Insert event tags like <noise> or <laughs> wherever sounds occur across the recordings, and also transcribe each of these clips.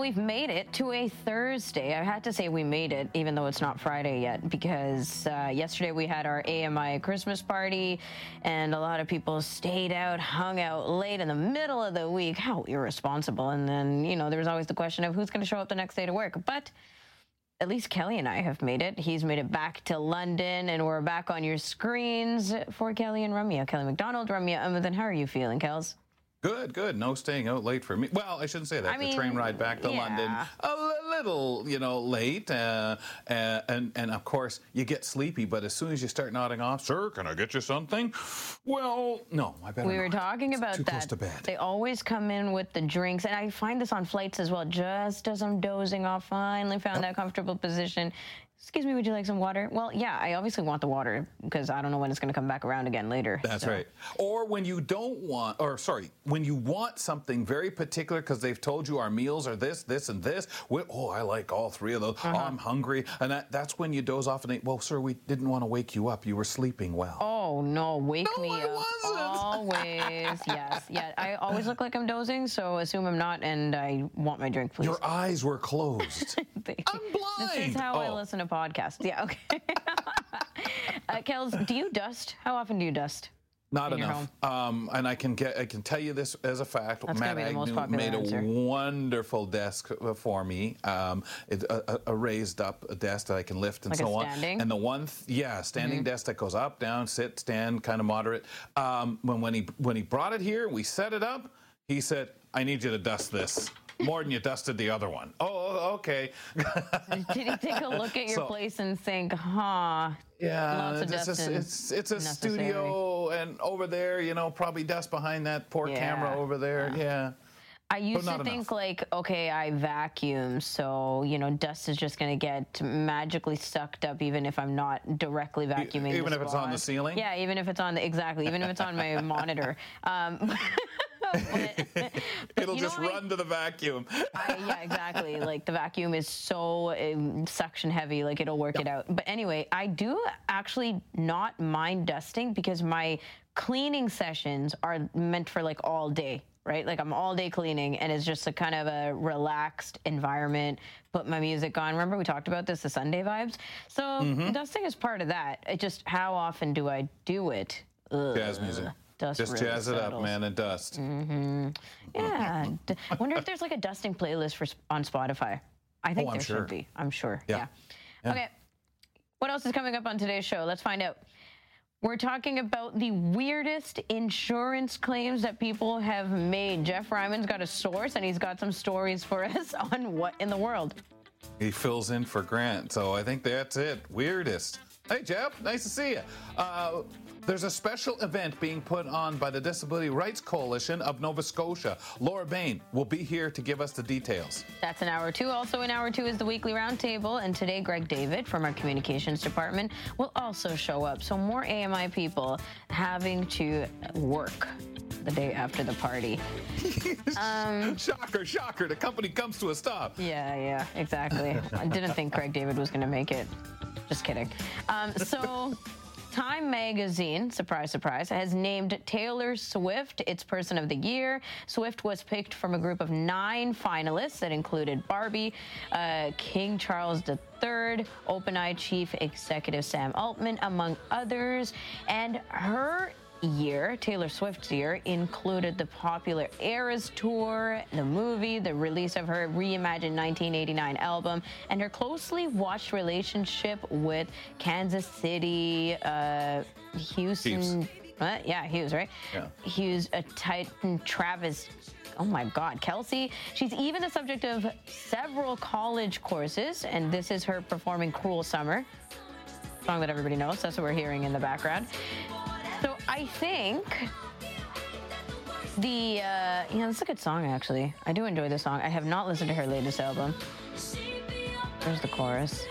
We've made it to a Thursday. I had to say we made it, even though it's not Friday yet, because uh, yesterday we had our AMI Christmas party, and a lot of people stayed out, hung out late in the middle of the week. How irresponsible. And then, you know, there was always the question of who's going to show up the next day to work. But at least Kelly and I have made it. He's made it back to London, and we're back on your screens for Kelly and Ramya. Kelly McDonald, Ramya Amuthan. How are you feeling, Kels? Good, good. No staying out late for me. Well, I shouldn't say that. I the mean, train ride back to yeah. London a little, you know, late, uh, uh, and and of course you get sleepy. But as soon as you start nodding off, sir, can I get you something? Well, no, I better. We were not. talking It's about too that. close to bed. They always come in with the drinks, and I find this on flights as well. Just as I'm dozing off, finally found that comfortable position. Excuse me, would you like some water? Well, yeah, I obviously want the water because I don't know when it's going to come back around again later. That's so. right. Or when you don't want, or sorry, when you want something very particular because they've told you our meals are this, this, and this. We, oh, I like all three of those. Uh-huh. Oh, I'm hungry, and that, that's when you doze off and they, well, sir, we didn't want to wake you up. You were sleeping well. Oh no, wake No, me I up. wasn't. Always, yes, yeah. <laughs> I always look like I'm dozing, so assume I'm not, and I want my drink, please. Your eyes were closed. <laughs> I'm blind. This is how I Oh. listen to podcasts. Yeah, okay. <laughs> uh, Kels, do you dust? How often do you dust? Not enough. Um, and I can get, I can tell you this as a fact. That's Matt Agnew made answer. a wonderful desk uh, for me. Um, it, a, a- raised up desk that I can lift and Like so on. standing? Mm-hmm. And the one, th- yeah, standing desk that goes up, down, sit, stand, kind of moderate. Um, when when he when he brought it here, we set it up. He said, "I need you to dust this." More than you dusted the other one. Oh, okay. Did he take a look at <laughs> your So- place and think, huh? Yeah, Lots of it's, dust a, it's it's a studio, and over there, you know, probably dust behind that poor Yeah. camera over there. Yeah. I used to think enough. like, okay, I vacuum, so you know, dust is just gonna get magically sucked up, even if I'm not directly vacuuming. even if it's on the ceiling? Yeah, even if it's on the exactly, even if it's on my <laughs> monitor. Um, <laughs> <laughs> It'll know just what I- run to the vacuum. I, yeah, exactly. <laughs> Like the vacuum is so um, suction heavy, like it'll work it out. But anyway, I do actually not mind dusting because my cleaning sessions are meant for like all day. Right, like I'm all day cleaning, and it's just a kind of a relaxed environment. Put my music on. Remember we talked about this, the Sunday vibes. So Mm-hmm. dusting is part of that. It just how often do I do it? Ugh. Jazz music. Dust Just really jazz it up, man, and dust. Mm-hmm. Yeah. I wonder if there's like a dusting playlist for on Spotify. I think Oh, there sure. should be. I'm sure. Yeah. Yeah. Okay. What else is coming up on today's show? Let's find out. We're talking about the weirdest insurance claims that people have made. Jeff Ryman's got a source and he's got some stories for <laughs> us on what in the world. He fills in for Grant, so I think that's it. Weirdest. Hey, Jeff, nice to see you. Uh, there's a special event being put on by the Disability Rights Coalition of Nova Scotia. Laura Bain will be here to give us the details. That's an hour two. Also, in hour two is the weekly roundtable. And today, Greg David from our communications department will also show up. So, more AMI people having to work the day after the party. <laughs> Um, shocker, shocker, the company comes to a stop. Yeah, yeah, exactly. I didn't think Craig David was going to make it. Just kidding. Um, so, Time Magazine, surprise, surprise, has named Taylor Swift its Person of the Year. Swift was picked from a group of nine finalists that included Barbie, uh, King Charles III, OpenAI Chief Executive Sam Altman, among others. And her year, Taylor Swift's year, included the popular Eras Tour, the movie, the release of her reimagined 1989 album, and her closely watched relationship with Kansas City, uh, Houston. What? Yeah, Hughes, right? Yeah. Hughes, a Titan, Travis. Oh my God, Kelce. She's even the subject of several college courses, and this is her performing Cruel Summer song that everybody knows. That's what we're hearing in the background. So I think The uh, yeah, that's a good song actually. I do enjoy this song. I have not listened to her latest album. There's the chorus.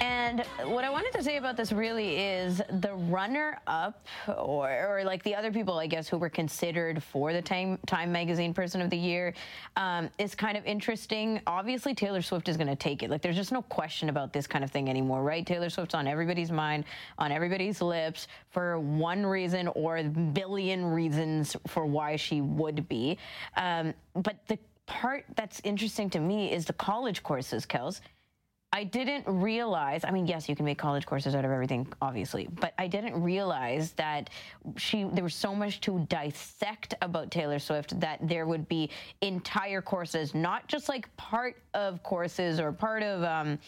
And what I wanted to say about this really is the runner up, or, or like the other people, I guess, who were considered for the Time, Time Magazine Person of the Year, um, is kind of interesting. Obviously, Taylor Swift is going to take it. Like, there's just no question about this kind of thing anymore, right? Taylor Swift's on everybody's mind, on everybody's lips for one reason or a billion reasons for why she would be. Um, but the part that's interesting to me is the college courses, Kels. I didn't realize, I mean, yes, you can make college courses out of everything, obviously, but I didn't realize that she there was so much to dissect about Taylor Swift that there would be entire courses, not just like part of courses or part of um,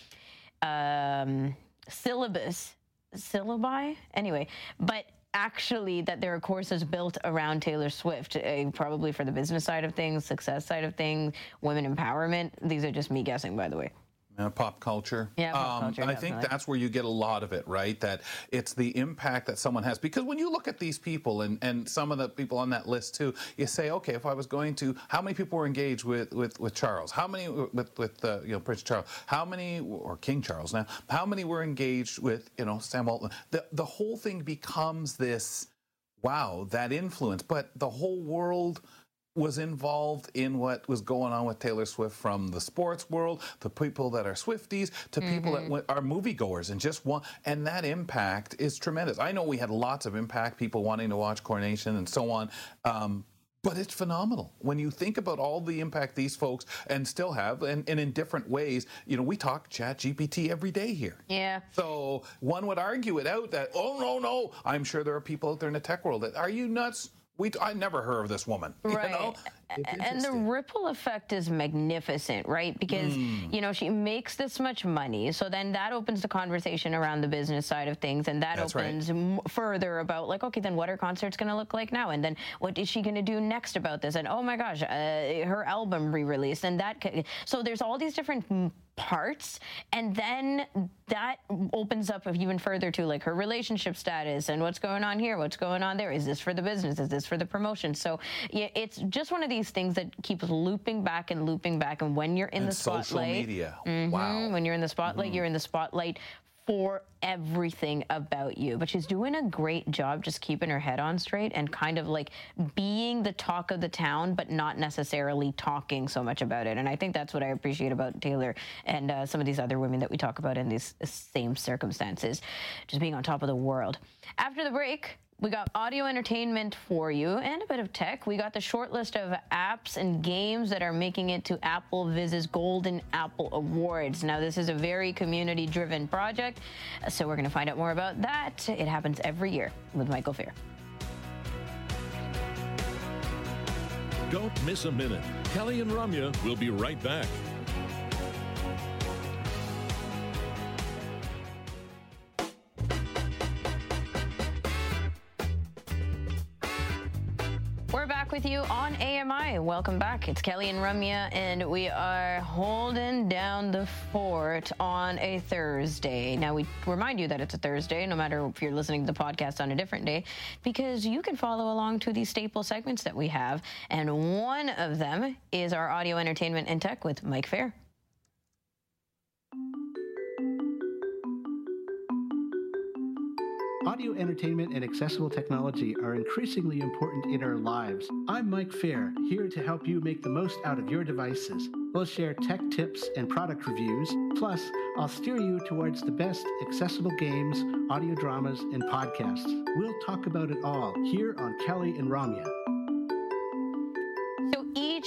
um, syllabus, syllabi, anyway, but actually that there are courses built around Taylor Swift, uh, probably for the business side of things, success side of things, women empowerment. These are just me guessing, by the way. Uh, pop culture. Yeah, pop culture, Um, I think that's where you get a lot of it, right? That it's the impact that someone has. Because when you look at these people and, and some of the people on that list too, you say, okay, if I was going to, how many people were engaged with, with, with Charles? How many with with uh, you know Prince Charles? How many or King Charles now? How many were engaged with you know Sam Altman? The the whole thing becomes this. Wow, that influence, but the whole world was involved in what was going on with Taylor Swift from the sports world to people that are Swifties to people that went- are moviegoers and just want, and that impact is tremendous. I know we had lots of impact, people wanting to watch Coronation and so on. Um, but it's phenomenal when you think about all the impact these folks and still have, and, and in different ways. You know, we talk Chat GPT every day here. Yeah. So one would argue it out that, oh no, no, I'm sure there are people out there in the tech world that are you nuts? We I never heard of this woman. Right. <laughs> You know? And the ripple effect is magnificent, right? Because, Hmm. you know, she makes this much money. So then that opens the conversation around the business side of things. And that That's right. opens m- further about, like, okay, then what are concerts going to look like now? And then what is she going to do next about this? And oh my gosh, uh, her album re release. And that, c- so there's all these different mm, parts and then that opens up even further to like her relationship status and what's going on here what's going on there is this for the business is this for the promotion so yeah it's just one of these things that keeps looping back and looping back. And when you're in and the social spotlight media. Mhm, Wow. when you're in the spotlight you're in the spotlight for everything about you. But she's doing a great job just keeping her head on straight and kind of like being the talk of the town but not necessarily talking so much about it. And i think that's what i appreciate about taylor and uh, some of these other women that we talk about in these same circumstances just being on top of the world. After the break we got audio entertainment for you and a bit of tech. We got the short list of apps and games that are making it to AppleVis's Golden Apple Awards. Now, this is a very community driven project, so we're going to find out more about that. It happens every year with Michael Feir. Don't miss a minute. Kelly and Ramya will be right back. With you on AMI. Welcome back. It's Kelly and Ramya, and we are holding down the fort on a Thursday. Now, we remind you that it's a Thursday, no matter if you're listening to the podcast on a different day, because you can follow along to these staple segments that we have. And one of them is our audio entertainment and tech with Mike Feir. Audio entertainment and accessible technology are increasingly important in our lives. I'm Mike Feir, here to help you make the most out of your devices. We'll share tech tips and product reviews. Plus, I'll steer you towards the best accessible games, audio dramas, and podcasts. We'll talk about it all here on Kelly and Ramya.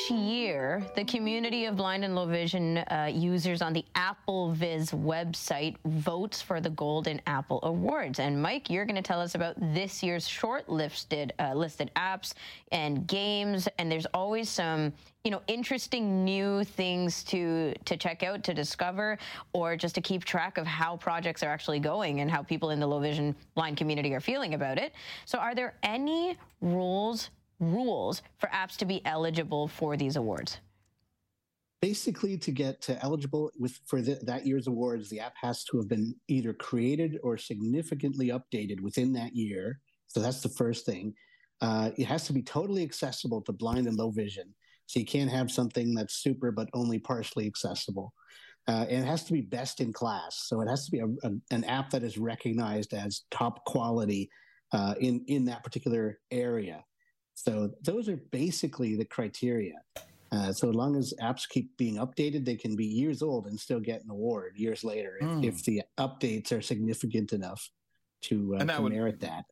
Each year, the community of blind and low vision uh, users on the AppleVis website votes for the Golden Apple Awards. And Mike, you're going to tell us about this year's short-listed uh, listed apps and games. And there's always some, you know, interesting new things to to check out, to discover, or just to keep track of how projects are actually going and how people in the low vision blind community are feeling about it. So, are there any rules? Rules for apps to be eligible for these awards? Basically, to get to eligible with for the, that year's awards, the app has to have been either created or significantly updated within that year. So that's the first thing. uh, it has to be totally accessible to blind and low vision. So you can't have something that's super but only partially accessible. Uh, and it has to be best in class. So it has to be a, a, an app that is recognized as top quality uh, in in that particular area. So those are basically the criteria. Uh, so as long as apps keep being updated, they can be years old and still get an award years later if, Mm. if the updates are significant enough to, uh, And that to would- merit that.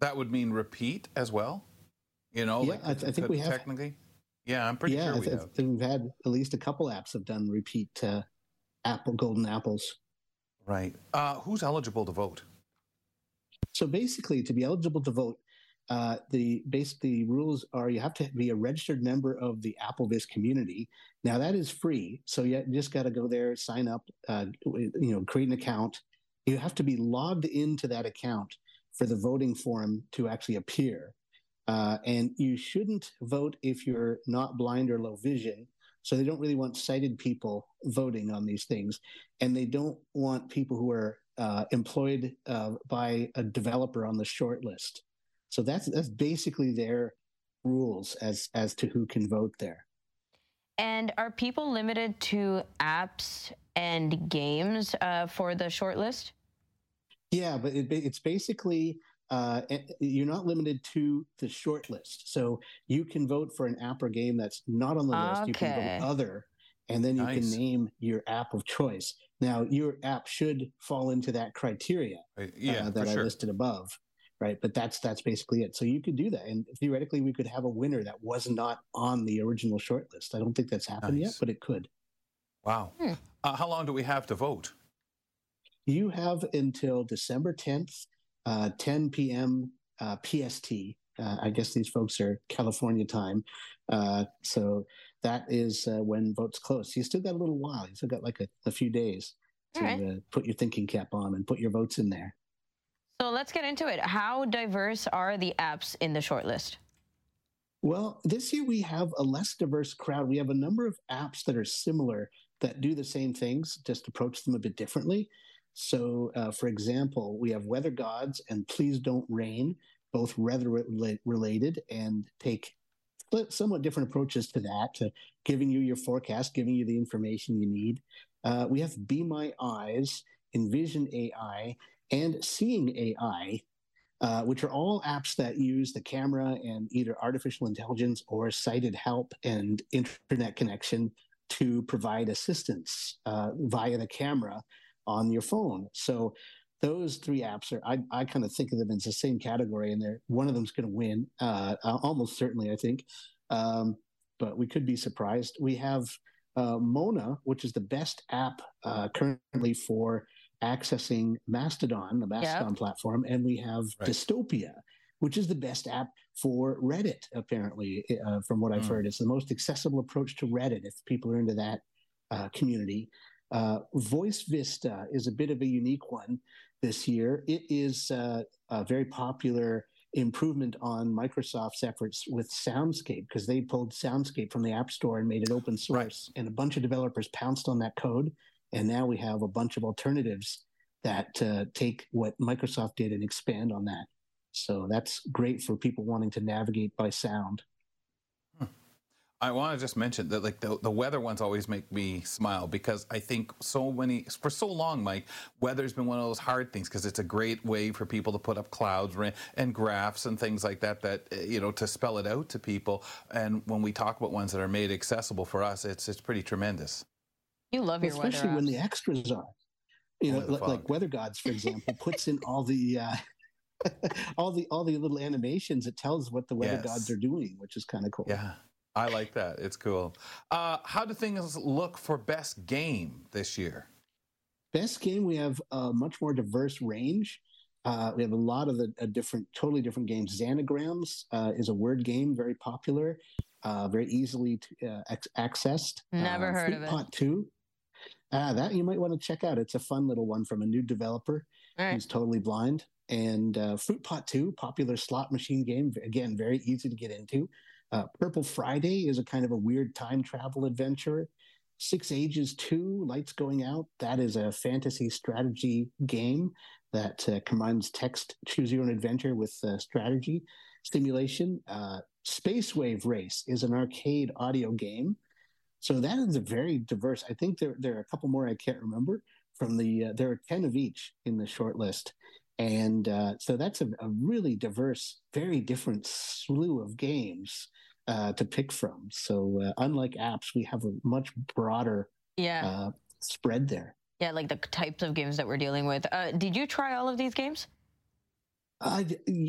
That would mean repeat as well. You know, Yeah, like I th- I think we have- technically. Yeah, I'm pretty yeah, sure I, we th- I have. think we've had at least a couple apps have done repeat uh, Apple Golden Apples. Right. Uh, who's eligible to vote? So basically, to be eligible to vote, uh, the rules are you have to be a registered member of the AppleVis community. Now that is free, so you just got to go there, sign up, uh, you know, create an account. You have to be logged into that account for the voting form to actually appear. Uh, and you shouldn't vote if you're not blind or low vision. So they don't really want sighted people voting on these things, and they don't want people who are uh, employed uh, by a developer on the short list. So that's that's basically their rules as as to who can vote there. And are people limited to apps and games uh, for the shortlist? Yeah, but it, it's basically uh, you're not limited to the shortlist. So you can vote for an app or game that's not on the list. You can Okay. vote other, and then you Nice. can name your app of choice. Now, your app should fall into that criteria Uh, uh, Yeah, that for I sure. listed above, right? But that's that's basically it. So you could do that, and theoretically, we could have a winner that was not on the original shortlist. I don't think that's happened yet, but it could. Wow. Hmm. Uh, how long do we have to vote? You have until December 10th, uh, 10 p.m. Uh, PST. Uh, I guess these folks are California time. Uh, so that is uh, when votes close. You still got a little while. You still got like a, a few days to All right. uh, put your thinking cap on and put your votes in there. So let's get into it. How diverse are the apps in the shortlist? Well, this year we have a less diverse crowd. We have a number of apps that are similar that do the same things, just approach them a bit differently. So, uh, for example, we have Weather Gods and Please Don't Rain, both weather rela- related and take somewhat different approaches to that, to giving you your forecast, giving you the information you need. Uh, we have Be My Eyes, Envision AI, and Seeing AI, uh, which are all apps that use the camera and either artificial intelligence or sighted help and internet connection to provide assistance uh, via the camera on your phone. So those three apps are I, I kind of think of them as the same category, and they're one of them's going to win, uh, uh, almost certainly, I think. Um, but we could be surprised. We have uh, Mona, which is the best app uh, currently for accessing Mastodon, the Mastodon platform, and we have Right. Dystopia, which is the best app for Reddit. Apparently, uh, from what I've Mm. heard, it's the most accessible approach to Reddit if people are into that uh, community. Uh, Voice Vista is a bit of a unique one this year. It is uh, a very popular improvement on Microsoft's efforts with Soundscape because they pulled Soundscape from the App Store and made it open source, and a bunch of developers pounced on that code. And now we have a bunch of alternatives that uh, take what Microsoft did and expand on that. So that's great for people wanting to navigate by sound. I want to just mention that like the, the weather ones always make me smile because I think so many for so long, Mike, weather's been one of those hard things because it's a great way for people to put up clouds and graphs and things like that that uh, you know to spell it out to people. And when we talk about ones that are made accessible for us, it's it's pretty tremendous. You love your especially weather when the extras are. You know, like, like. Weather Gods, for example, puts in all the uh, <laughs> all the all the little animations. It tells what the Weather Yes. Gods are doing, which is kind of cool. Yeah, I like that. It's cool. Uh, how do things look for best game this year? Best game, we have a much more diverse range. Uh, we have a lot of the uh, different, totally different games. Xanagrams uh, is a word game, very popular, uh, very easily to, uh, ac- accessed. Never Uh, heard of it. Pot Two. Uh, that you might want to check out. It's a fun little one from a new developer. Right. who's totally blind. And uh, Fruit Pot 2, popular slot machine game, again, very easy to get into. Uh, Purple Friday is a kind of a weird time travel adventure. Six Ages 2, Lights Going Out, that is a fantasy strategy game that uh, combines text, choose your own adventure with uh, strategy. stimulation. Uh, Space Wave Race is an arcade audio game. So that is a very diverse. I think there there are a couple more I can't remember from the. Uh, there are ten of each in the short list, and uh, so that's a, a, really diverse, very different slew of games uh, to pick from. So uh, unlike apps, we have a much broader yeah uh, spread there. Yeah, like the types of games that we're dealing with. Uh, did you try all of these games? I,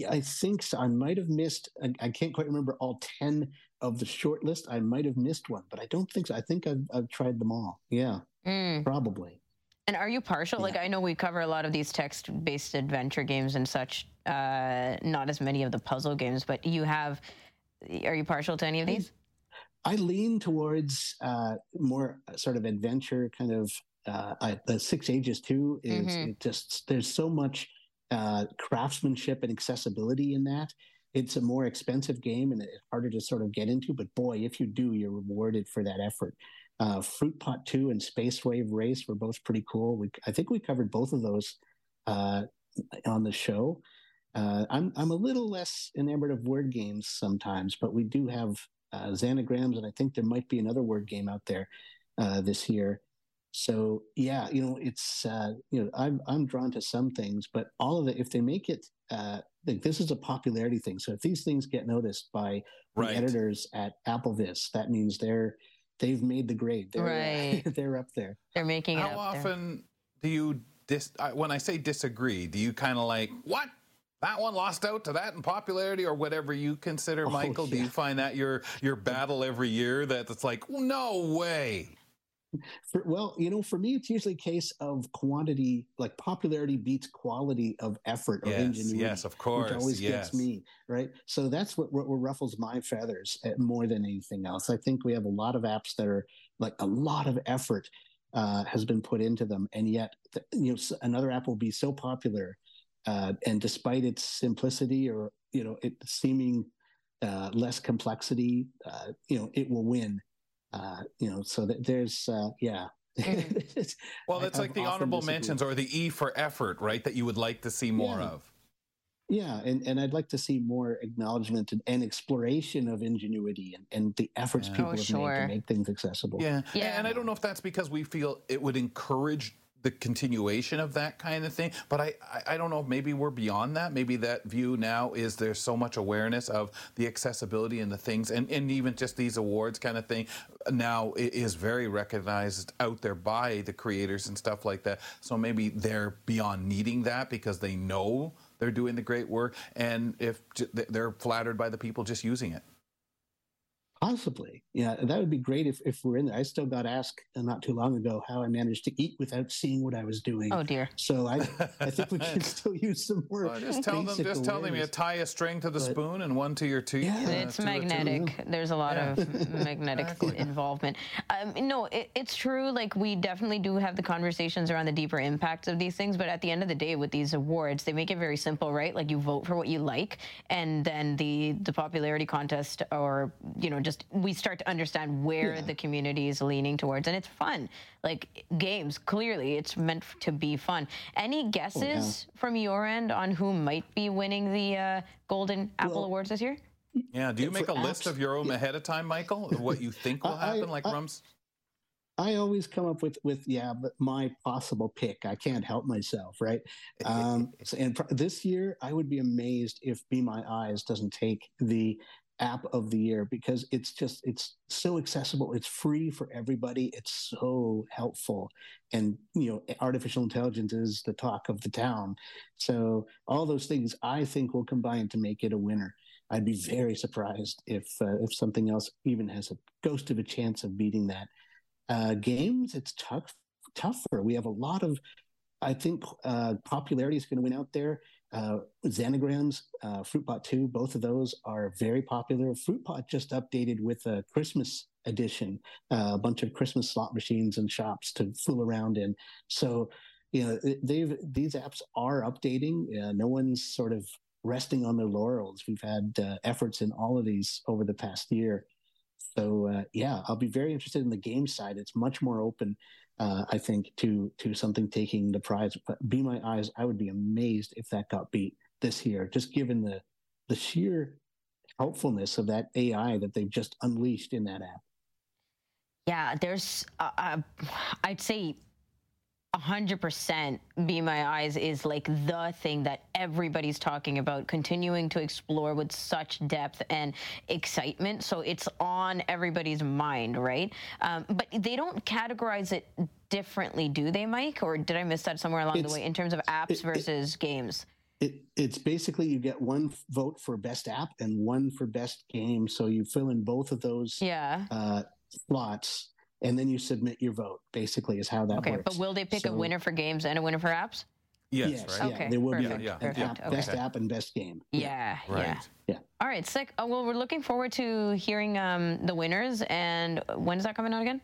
I think so. I might have missed. I, I, can't quite remember all ten of the short list. I might have missed one, but I don't think so. I think I've, I've tried them all. Yeah, mm. probably. And are you partial? Yeah. Like I know we cover a lot of these text-based adventure games and such. Uh, not as many of the puzzle games, but you have. Are you partial to any of these? I, I lean towards uh, more sort of adventure kind of. Uh, I, the Six Ages 2 is mm-hmm. just there's so much uh, craftsmanship and accessibility in that. It's a more expensive game and it's harder to sort of get into, but boy, if you do, you're rewarded for that effort. Uh, Fruit Pot 2 and Space Wave Race were both pretty cool. We, I think we covered both of those uh, on the show. Uh, I'm I'm a little less enamored of word games sometimes, but we do have uh, Xanagrams, and I think there might be another word game out there uh, this year. So yeah, you know, it's uh, you know, I'm I'm drawn to some things, but all of it, if they make it, uh, like this is a popularity thing. So if these things get noticed by right. the editors at AppleVis, that means they're they've made the grade. They're, right, <laughs> they're up there. They're making How often there. do you dis? When I say disagree, do you kind of like what? That one lost out to that in popularity, or whatever you consider, oh, Michael. Yeah. Do you find that your your battle every year that it's like, no way? For, well, you know, for me, it's usually a case of quantity, like popularity beats quality of effort or yes, ingenuity. Yes, of course. Which always yes. gets me, right? So that's what, what, what ruffles my feathers eh, more than anything else. I think we have a lot of apps that are like a lot of effort uh, has been put into them. And yet, you know, another app will be so popular. Uh, and despite its simplicity or, you know, it seeming uh, less complexity, uh, you know, it will win uh, you know, so that there's, uh, yeah. Mm. <laughs> well, it's like the honorable mentions or the E for effort, right? That you would like to see more yeah. of. Yeah, and, and I'd like to see more acknowledgement and, and exploration of ingenuity and, and the efforts yeah. people oh, have sure. made to make things accessible. Yeah. yeah, and I don't know if that's because we feel it would encourage the continuation of that kind of thing. But I, I, don't know, maybe we're beyond that. Maybe that view now is there's so much awareness of the accessibility and the things, and, and even just these awards kind of thing now is very recognized out there by the creators and stuff like that. So maybe they're beyond needing that because they know they're doing the great work, and if they're flattered by the people just using it. Possibly. Yeah, that would be great if, if we're in there. I still got asked uh, not too long ago how I managed to eat without seeing what I was doing. Oh dear. So I I think we can <laughs> still use some more. Well, just tell them just awareness. tell them you tie a string to the but, spoon and one to your teeth. Yeah, uh, it's magnetic. There's a lot yeah. of magnetic exactly. involvement. Um, no, it, it's true. Like we definitely do have the conversations around the deeper impacts of these things, but at the end of the day, with these awards, they make it very simple, right? Like you vote for what you like, and then the the popularity contest, or you know, just we start to understand where yeah. the community is leaning towards, and it's fun. Like games, clearly, it's meant to be fun. Any guesses oh, yeah. from your end on who might be winning the uh, Golden Apple well, Awards this year? Yeah, do you make a apps, list of your own yeah. ahead of time, Michael, of what you <laughs> think will happen, I, like I, Rums? I always come up with with yeah, but my possible pick. I can't help myself, right? <laughs> Um, and this year, I would be amazed if Be My Eyes doesn't take the app of the year because it's just it's so accessible it's free for everybody it's so helpful and you know artificial intelligence is the talk of the town so all those things i think will combine to make it a winner. I'd be very surprised if uh, if something else even has a ghost of a chance of beating that. Uh, games it's tough tougher. We have a lot of i think uh, popularity is going to win out there uh, Xanagrams, uh, Fruitpot 2, both of those are very popular. Fruit Pot just updated with a Christmas edition, uh, a bunch of Christmas slot machines and shops to fool around in. So, you know, they've these apps are updating. Uh, no one's sort of resting on their laurels. We've had uh, efforts in all of these over the past year. So, uh, yeah, I'll be very interested in the game side. It's much more open uh, I think, to to something taking the prize. But Be My Eyes, I would be amazed if that got beat this year, just given the the sheer helpfulness of that AI that they've just unleashed in that app. Yeah, there's, uh, uh, I'd say, hundred percent. Be my eyes is like the thing that everybody's talking about, continuing to explore with such depth and excitement. So it's on everybody's mind, right? Um, but they don't categorize it differently, do they, Mike? Or did I miss that somewhere along It's- the way in terms of apps it- it- versus games? It, it's basically you get one vote for best app and one for best game. So you fill in both of those Yeah. uh, slots and then you submit your vote, basically, is how that Okay, works. Okay, but will they pick a winner for games and a winner for apps? Yes, right. yeah, Okay, there will perfect, be Yeah, a- yeah, app, okay. best app and best game. Yeah, yeah. Right. Yeah. All right, sick. Oh, well, we're looking forward to hearing um, the winners. And when is that coming out again?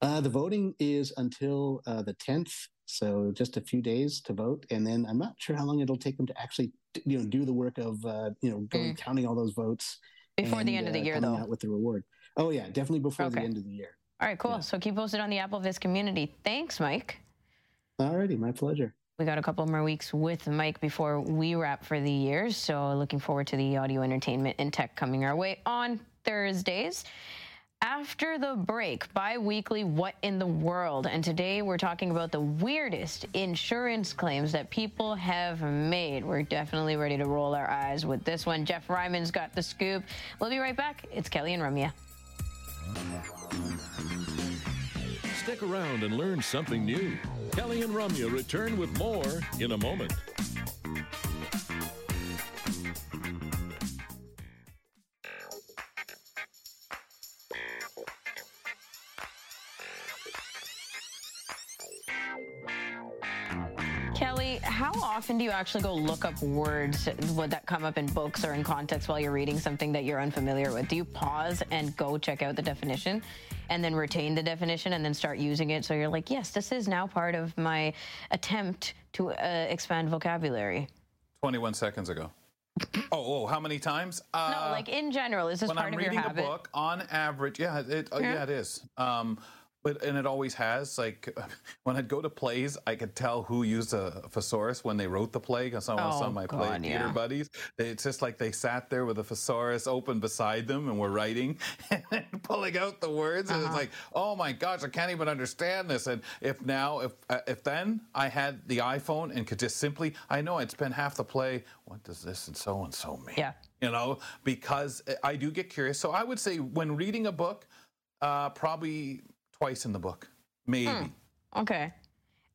Uh, the voting is until uh, the 10th, so just a few days to vote, and then I'm not sure how long it'll take them to actually, you know, do the work of, uh, you know, going counting all those votes Mm. Before the end of the uh, year, though. out with the reward. Oh yeah, definitely before the end of the year. All right, cool. Yeah. So keep posted on the Applevis community. Thanks, Mike. Alrighty, my pleasure. We got a couple more weeks with Mike before we wrap for the year. So looking forward to the audio entertainment and tech coming our way on Thursdays. After the break, bi weekly What in the World. And today we're talking about the weirdest insurance claims that people have made. We're definitely ready to roll our eyes with this one. Jeff Ryman's got the scoop. We'll be right back. It's Kelly and Ramya. Stick around and learn something new. Kelly and Ramya return with more in a moment. How often do you actually go look up words would that come up in books or in context while you're reading something that you're unfamiliar with? Do you pause and go check out the definition and then retain the definition and then start using it so you're like, yes, this is now part of my attempt to uh, expand vocabulary? 21 seconds ago. <coughs> Oh, oh, how many times? Uh, no, like in general, is this when part I'm of your reading a book, on average, yeah, it, uh, Yeah. yeah, it is. Um, but and it always has. Like <laughs> when I'd go to plays, I could tell who used a thesaurus when they wrote the play. Because some, Oh, some of my play God, theater yeah. buddies, they, it's just like they sat there with a thesaurus open beside them and were writing <laughs> and pulling out the words. And Uh-huh. it's like, oh my gosh, I can't even understand this. And if now, if uh, if then I had the iPhone and could just simply, I know I'd spend half the play. What does this and so and so mean? Yeah. you know, because I do get curious. So I would say when reading a book, uh, probably twice in the book, maybe. Hmm. Okay.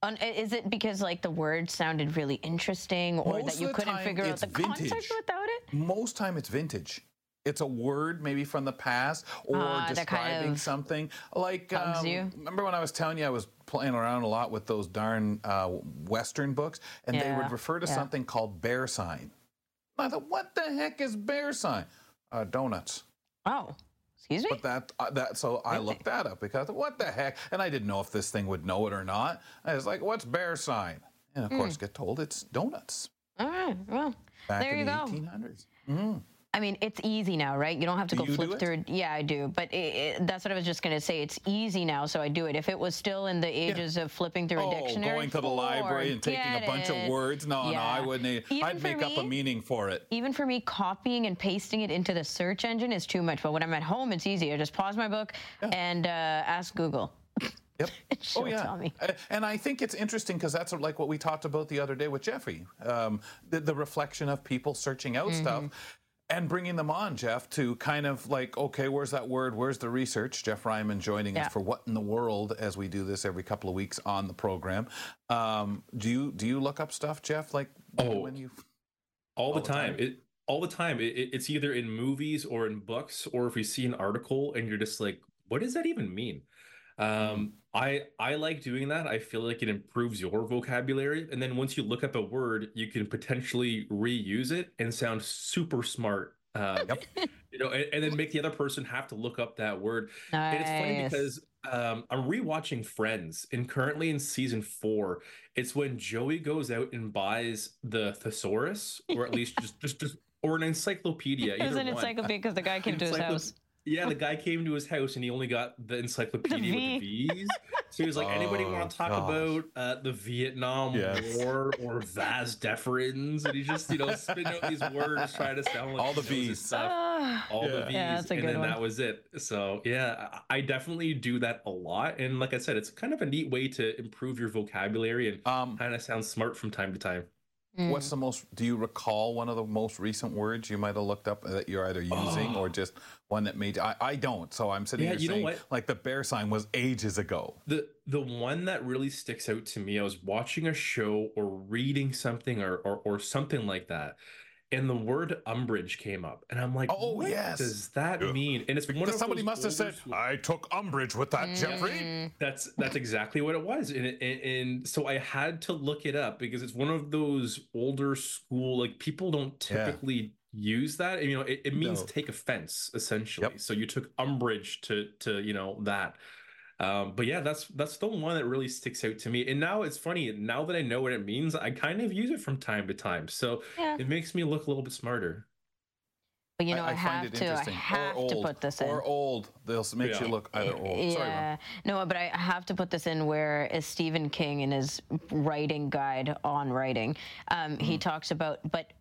And is it because like the word sounded really interesting or Most that you couldn't figure out the context vintage. without it? Most time it's vintage. It's a word maybe from the past or Ah, that kind describing of something. Like, um, remember when I was telling you I was playing around a lot with those darn uh, Western books, and they would refer to yeah. something called bear sign. I thought, what the heck is bear sign? Uh, donuts. Oh, excuse me? But that uh, that so I looked that up because what the heck? And I didn't know if this thing would know it or not. I was like, "What's bear sign?" And of Hmm. course, get told it's donuts. All right. Well, Back there in you the go. 1800s. I mean, it's easy now, right? You don't have to Do go flip it? through. Yeah, I do. But it, it, that's what I was just going to say. It's easy now, so I do it. If it was still in the ages of flipping through a Oh, dictionary, going to the library and taking a bunch of words? No, no, I wouldn't. Even I'd make up a meaning for it. even for me, copying and pasting it into the search engine is too much. But when I'm at home, it's easy. I just pause my book and uh, ask Google. <laughs> Yep. <laughs> She'll oh yeah. tell me. And I think it's interesting because that's like what we talked about the other day with Jeffrey, um, the, the reflection of people searching out stuff. And bringing them on, Jeff, to kind of like, okay, where's that word? Where's the research? Jeff Ryman joining Yeah. us for What in the World as we do this every couple of weeks on the program. Um, do you do you look up stuff, Jeff? Like Oh, when you all, the the time. time? It all the time. It, it- it's either in movies or in books, or if you see an article and you're just like, what does that even mean? Um, I I like doing that. I feel like it improves your vocabulary, and then once you look up a word, you can potentially reuse it and sound super smart. Uh, You know, and, and then make the other person have to look up that word. And it's funny because um, I'm rewatching Friends, and currently in season four, it's when Joey goes out and buys the thesaurus, or at least <laughs> just just just or an encyclopedia. It was an encyclopedia because the guy came <laughs> to his house. Yeah, the guy came to his house and he only got the encyclopedia with the V's. So he was like, anybody Oh, want to talk gosh. about uh, the Vietnam Yes. War or vas deferens? And he just, you know, spitting out these words, trying to sound like All the he Vs. stuff. Ah. All the Yeah. V's, Yeah, that's a and then one. that was it. So yeah, I I definitely do that a lot. And like I said, it's kind of a neat way to improve your vocabulary and Um, kind of sound smart from time to time. Mm. What's the most? Do you recall one of the most recent words you might have looked up that you're either using or just one that made? I, I don't, so I'm sitting Oh. Yeah, here saying like the bear sign was ages ago. The the one that really sticks out to me, I was watching a show or reading something or or, or something like that, and the word umbrage came up, and I'm like, Oh, what yes. does that Yeah. mean? And it's one Because of somebody must have said, school- "I took umbrage with that, Mm. Jeffrey." That's that's exactly what it was, and, it- and and so I had to look it up because it's one of those older school like people don't Yeah. typically use that. And, you know, it, it means No. take offense essentially. Yep. So you took umbrage to to you know that. Um, but yeah, that's that's the one that really sticks out to me. And now it's funny. Now that I know what it means, I kind of use it from time to time. So Yeah. it makes me look a little bit smarter. But you know, I, find have to. I have or to put this in. Or old. They'll s- make you look either old. Sorry, Ron. Yeah, no, but I have to put this in where is Stephen King in his writing guide on writing, um, he talks about, but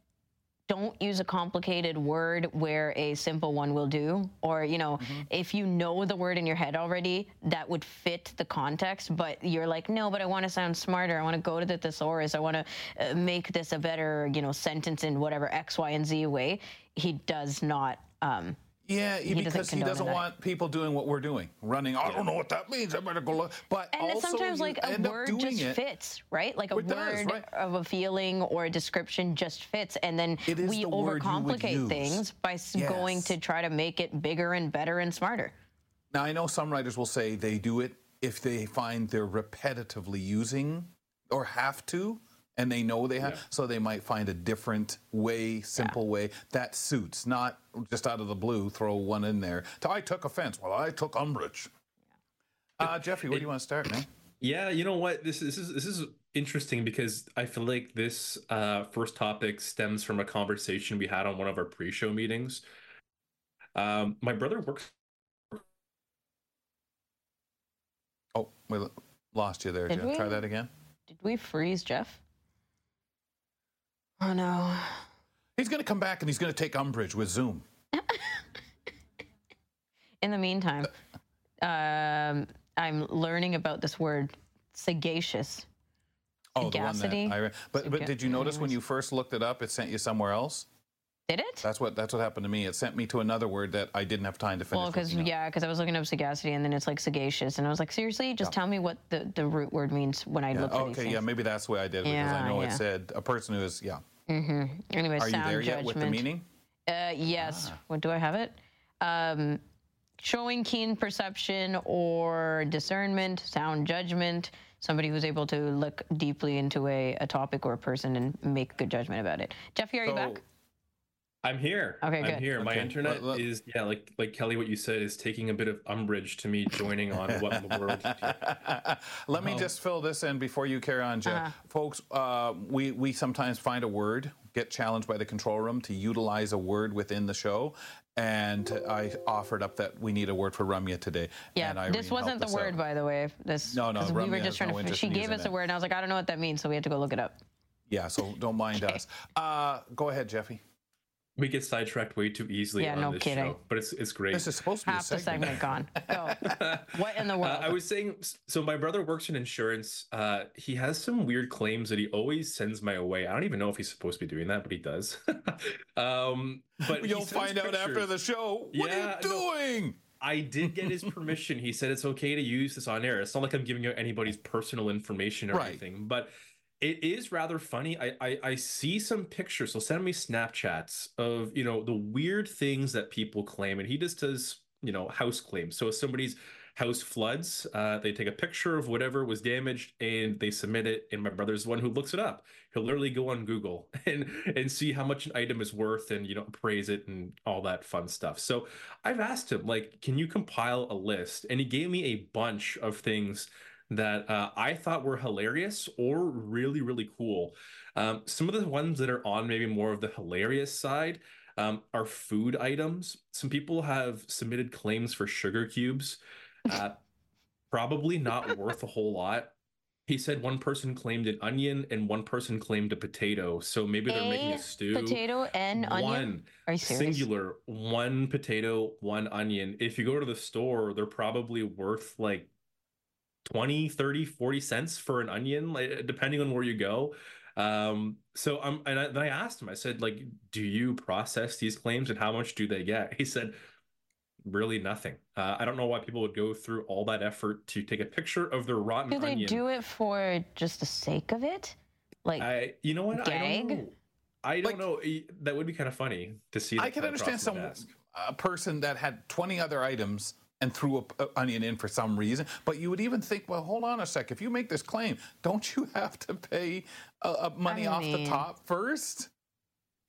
don't use a complicated word where a simple one will do. Or, you know, if you know the word in your head already, that would fit the context, but you're like, no, but I want to sound smarter. I want to go to the thesaurus. I want to uh, make this a better, you know, sentence in whatever X, Y, and Z way. He does not. Um, Yeah, He because he doesn't want people doing what we're doing, running. I don't know what that means. I better go look. But And sometimes, like a word just it. fits, right? Like a It does, word right. of a feeling or a description just fits, and then we the word you would overcomplicate things by s going to try to make it bigger and better and smarter. Now I know some writers will say they do it if they find they're repetitively using or have to, and they know they have, so they might find a different way, simple way that suits, not just out of the blue throw one in there. To, I took offense. Well, I took umbrage. Uh, Jeffrey, where do you want to start, man? Yeah, you know what? This, this is this is interesting because I feel like this uh, first topic stems from a conversation we had on one of our pre-show meetings. Um, my brother works. Oh, we lost you there, Did Jeff. Try that again. Did we freeze Jeff? Oh no. He's going to come back and he's going to take umbrage with Zoom. <laughs> In the meantime, um, I'm learning about this word sagacious. Oh, the one that I re- but but did you notice when you first looked it up, it sent you somewhere else? Did it? That's what that's what happened to me. It sent me to another word that I didn't have time to finish. Well, because yeah, because I was looking up sagacity and then it's like sagacious, and I was like, seriously, just tell me what the, the root word means when I Yeah, look these Okay, yeah, maybe that's the way I did it because I Yeah, know it said a person who is yeah. Mm-hmm. Anyway, Are you there judgment. yet with the meaning? Uh, yes. Ah. What do I have it? Um, showing keen perception or discernment, sound judgment. Somebody who's able to look deeply into a, a topic or a person and make good judgment about it. Jeffy, are you back? I'm here. Okay, I'm good. here. My internet let- let- is yeah, like like Kelly, what you said is taking a bit of umbrage to me joining on what in the world. <laughs> Let me just fill this in before you carry on, Jeff. Uh-huh. Folks, uh, we, we sometimes find a word, get challenged by the control room to utilize a word within the show. And I offered up that we need a word for Ramya today. Yeah, and this wasn't the word, out. by the way. This No, no, 'cause we Ramya were has just trying no to. She gave using us a word, and I was like, I don't know what that means, so we had to go look it up. Yeah, so don't mind us. Uh, go ahead, Jeffy. We get sidetracked way too easily Yeah, on no this kidding. show, but it's it's great. This is supposed to be Half a the segment. segment gone. <laughs> Go. what in the world? Uh, I was saying, so my brother works in insurance. Uh, he has some weird claims that he always sends my way. I don't even know if he's supposed to be doing that, but he does. <laughs> um, but he You'll sends find out after the show. What Yeah, are you no. doing? I did get his <laughs> permission. He said it's okay to use this on air. It's not like I'm giving out anybody's personal information or Right. anything, but it is rather funny. I, I I see some pictures. So send me Snapchats of you know the weird things that people claim, and he just does you know house claims. So if somebody's house floods, uh, they take a picture of whatever was damaged and they submit it. And my brother's the one who looks it up. He'll literally go on Google <laughs> and and see how much an item is worth and you know appraise it and all that fun stuff. So I've asked him like, can you compile a list? And he gave me a bunch of things that uh, I thought were hilarious or really really cool. Um, some of the ones that are on maybe more of the hilarious side. um, are food items. Some people have submitted claims for sugar cubes. Uh, probably not worth a whole lot. He said one person claimed an onion and one person claimed a potato. So maybe they're making A a stew. Potato and onion. One Are you singular, one potato, one onion. If you go to the store, they're probably worth like 20, 30, 40 cents for an onion, like depending on where you go. Um, so I'm, and I, then I asked him, I said, like, do you process these claims and how much do they get? He said, really nothing. Uh, I don't know why people would go through all that effort to take a picture of their rotten Do they onion. do it for just the sake of it? Like, I, you know what? I Gag? don't know. I don't Like- know. That would be kind of funny to see. I that can understand some a person that had 20 other items and threw a, p- a onion in for some reason. But you would even think, well, hold on a sec. If you make this claim, don't you have to pay uh, uh, money I off the top first?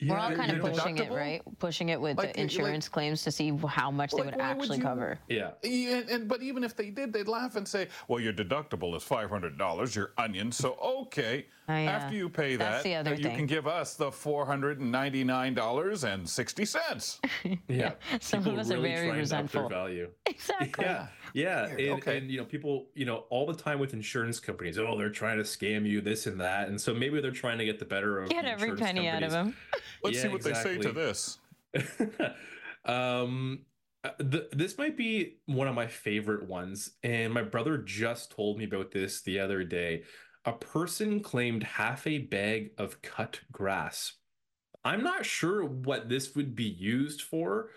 we're all kind of you know, pushing it, right? Pushing it with Like, the like- insurance claims to see how much they would why would actually you- cover. Yeah. Yeah, and, but even if they did, they'd laugh and say, "Well, your deductible is five hundred dollars, your onion. So okay, Oh, yeah. after you pay That's that, the other uh, you thing. can give us the four hundred and ninety nine dollars and sixty cents." <laughs> Yeah. Some of People us are really very trying their resentful. value. <laughs> Exactly. Yeah, yeah, and, okay. and you know, people, you know, all the time with insurance companies, oh, they're trying to scam you, this and that, and so maybe they're trying to get the better of Get every insurance penny out of them. <laughs> Let's Yeah, see what they say to this. um, uh, th- this might be one of my favorite ones, and my brother just told me about this the other day. A person claimed half a bag of cut grass. I'm not sure what this would be used for.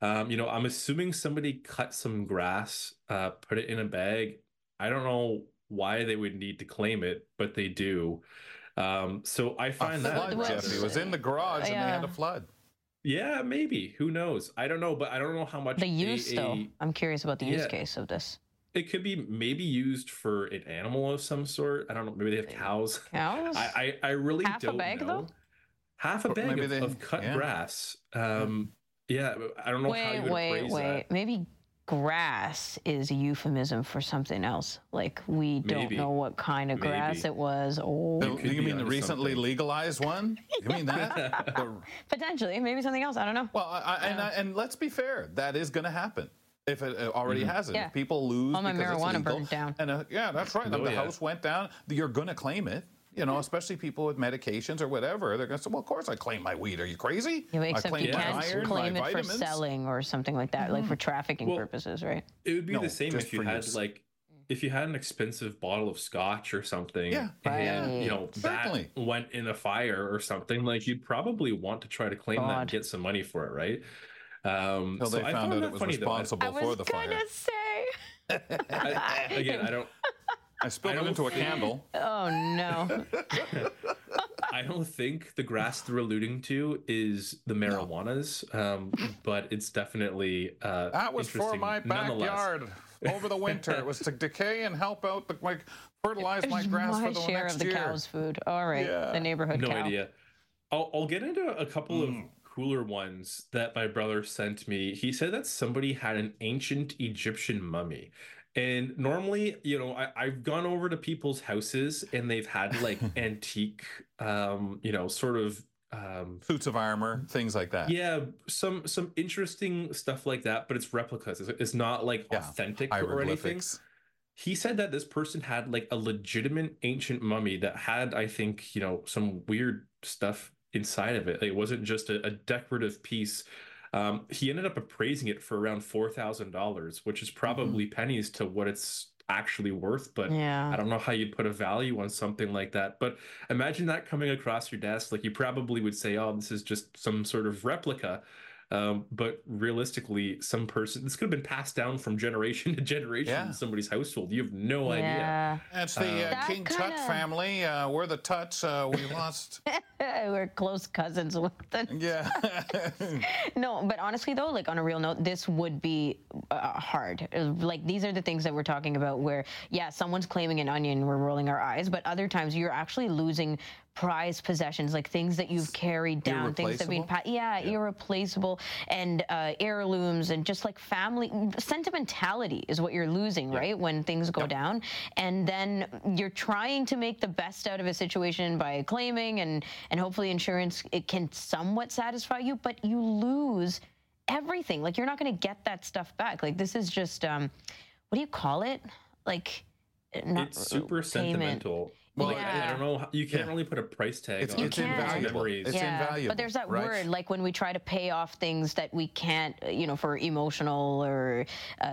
Um, you know, I'm assuming somebody cut some grass, uh, put it in a bag. I don't know why they would need to claim it, but they do. Um, so I find that flood, What- Jesse. It was in the garage and they had a flood. yeah, maybe. Who knows? I don't know, but I don't know how much The a- use, a- though. I'm curious about the use case of this. It could be maybe used for an animal of some sort. I don't know. Maybe they have cows. Cows? I I, I really Half don't bag, know. though? Half a bag of, they- of cut yeah. grass. Um, yeah, I don't know how you wait, would wait, appraise wait. that. Maybe grass is a euphemism for something else. Like we don't Maybe. know what kind of grass Maybe. it was. Or The- You could be mean the recently something. legalized one? You mean that? <laughs> Potentially, maybe something else. I don't know. well, I, I, and, I, and let's be fair. That is going to happen. If it already hasn't, Yeah. if people lose All my because it's marijuana legal, burned down. and uh, yeah, that's right. Oh, the yeah. house went down. You're going to claim it. You know, especially people with medications or whatever. They're going to say, "Well, of course I claim my weed. Are you crazy? Yeah, I except claim you can't iron, claim my it for selling or something like that, like for trafficking Well, purposes, right? It would be No, the same if you had use. like if you had an expensive bottle of scotch or something Yeah. and you know Certainly. that went in a fire or something like you'd probably want to try to claim that and get some money for it right um Until so they I found found out that it was funny, though. I- responsible for the fire. <laughs> I was going to say. I- again i don't I spilled I it don't into a candle. <laughs> Oh no. <laughs> I don't think the grass they're alluding to is the marijuanas, um, but it's definitely uh, That was for my backyard over the winter. it was to decay and help out the like fertilize my grass my for the share next of the year. cow's food. All right, Yeah. the neighborhood No cow. idea. I'll, I'll get into a couple Mm. of cooler ones that my brother sent me. He said that somebody had an ancient Egyptian mummy. And normally, you know, I, I've gone over to people's houses and they've had like <laughs> antique, um, you know, sort of um, Suits of armor, things like that. yeah, some some interesting stuff like that, but it's replicas. It's, it's not like Yeah, authentic or anything. He said that this person had like a legitimate ancient mummy that had, I think, you know, some weird stuff inside of it. It wasn't just a, a decorative piece. Um, he ended up appraising it for around four thousand dollars, which is probably pennies to what it's actually worth. But Yeah. I don't know how you'd put a value on something like that. But imagine that coming across your desk. Like you probably would say, "Oh, this is just some sort of replica." Um, but realistically, some person this could have been passed down from generation <laughs> to generation Yeah. in somebody's household. You have no idea. That's the uh, That King Tut kinda- family. Uh, we're the Tuts. Uh, we lost. <laughs> We're close cousins with them. <laughs> yeah. No, but honestly though, like on a real note, this would be uh, hard. Like these are the things that we're talking about where yeah, someone's claiming an onion, we're rolling our eyes, but other times you're actually losing prized possessions, like things that you've carried down, things that have been, Irreplaceable? pa- yeah, irreplaceable, and uh, heirlooms, and just like family sentimentality is what you're losing, right? When things go down, and then you're trying to make the best out of a situation by claiming, and and hopefully insurance it can somewhat satisfy you, but you lose everything. Like you're not going to get that stuff back. Like this is just um, what do you call it? Like not it's super payment. sentimental. Well, Like, I, I don't know. You can't Yeah. really put a price tag It's- on You it's invaluable. memories. It's invaluable. But there's that right? word, like when we try to pay off things that we can't, you know, for emotional or uh,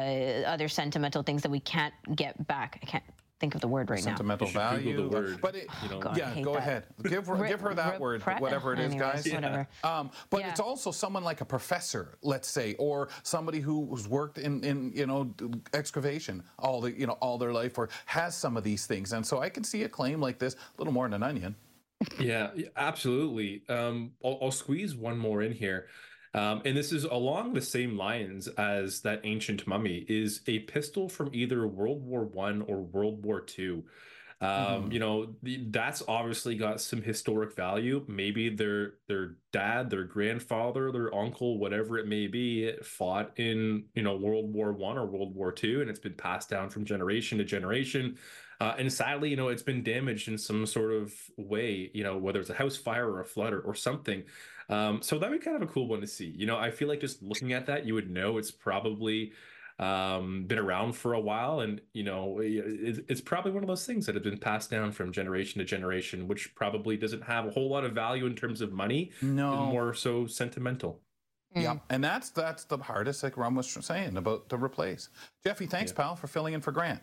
other sentimental things that we can't get back. I can't think of the word right now. sentimental You should Google value. the word, but it, you know. God, yeah, go that. ahead. Give her, Re- give her that word, repre- whatever it is, anyways, guys. whatever. Um, but Yeah. it's also someone like a professor, let's say, or somebody who- who's worked in, in you know excavation all the you know all their life, or has some of these things. And so I can see a claim like this, a little more than an onion. Yeah, absolutely. Um, I'll, I'll squeeze one more in here. Um, and this is along the same lines as that ancient mummy is a pistol from either World War One or World War Two. Um, you know, the, that's obviously got some historic value. Maybe their their dad, their grandfather, their uncle, whatever it may be, fought in, you know, World War One or World War Two, and it's been passed down from generation to generation. Uh, and sadly, you know, it's been damaged in some sort of way, you know, whether it's a house fire or a flood or, or something. Um, so that'd be kind of a cool one to see. You know, I feel like just looking at that, you would know it's probably um, been around for a while. And, you know, it, it's probably one of those things that have been passed down from generation to generation, which probably doesn't have a whole lot of value in terms of money, No. more so sentimental. Yeah, and that's that's the hardest, like Ron was saying about to replace. Jeffy, thanks, pal, for filling in for Grant.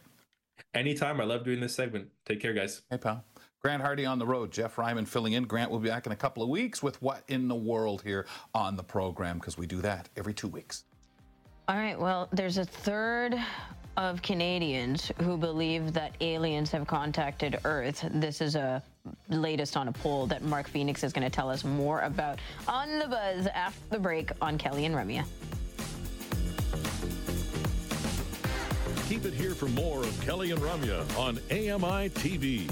Anytime. I love doing this segment. Take care, guys. Hey, pal. Grant Hardy on the road. Jeff Ryman filling in. Grant will be back in a couple of weeks with What in the World here on the program because we do that every two weeks. All right. Well, there's a third of Canadians who believe that aliens have contacted Earth. This is a latest on a poll that Mark Phoenix is going to tell us more about on the buzz after the break on Kelly and Ramya. Keep it here for more of Kelly and Ramya on AMI TV.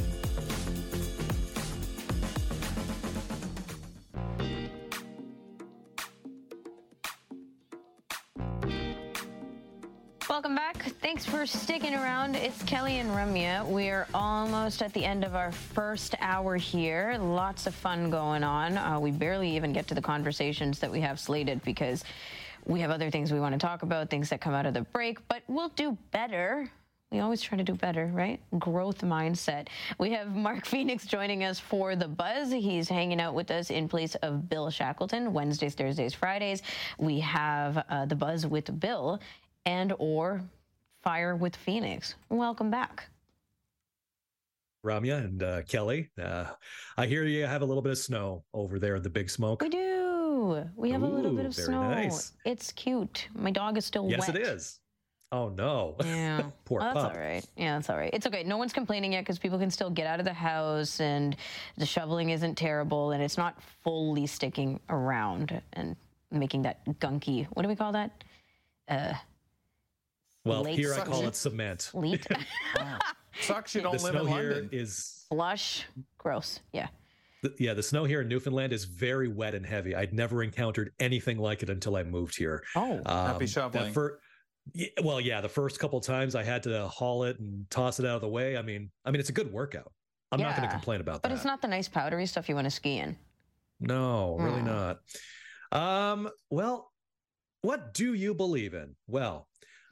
Welcome back. Thanks for sticking around. It's Kelly and Ramya. We are almost at the end of our first hour here. Lots of fun going on. Uh, we barely even get to the conversations that we have slated because we have other things we want to talk about, things that come out of the break, but we'll do better. We always try to do better, right? Growth mindset. We have Mark <laughs> Phoenix joining us for The Buzz. He's hanging out with us in place of Bill Shackleton, Wednesdays, Thursdays, Fridays. We have uh, The Buzz with Bill and or Fire with Phoenix. Welcome back. Ramya and uh, Kelly. Uh, I hear you have a little bit of snow over there in the big smoke. We do. We have a little bit Ooh, of very snow. nice. It's cute. My dog is still Yes, wet. it is. Oh no. Yeah. <laughs> Poor Well, that's pup. all right. Yeah, that's all right. It's okay. No one's complaining yet because people can still get out of the house and the shoveling isn't terrible and it's not fully sticking around and making that gunky. What do we call that? Uh, Well, Late here I call it cement. sleet, Sucks you don't the live snow in here London. is flush, gross. Yeah. th- yeah, the snow here in Newfoundland is very wet and heavy. I'd never encountered anything like it until I moved here. Oh. Happy that shoveling. fir- yeah, well, yeah, the first couple times I had to haul it and toss it out of the way. I mean, I mean, it's a good workout. I'm not going to complain about But that. But it's not the nice powdery stuff you want to ski in. No, really Mm. not. Um, well, what do you believe in? Well,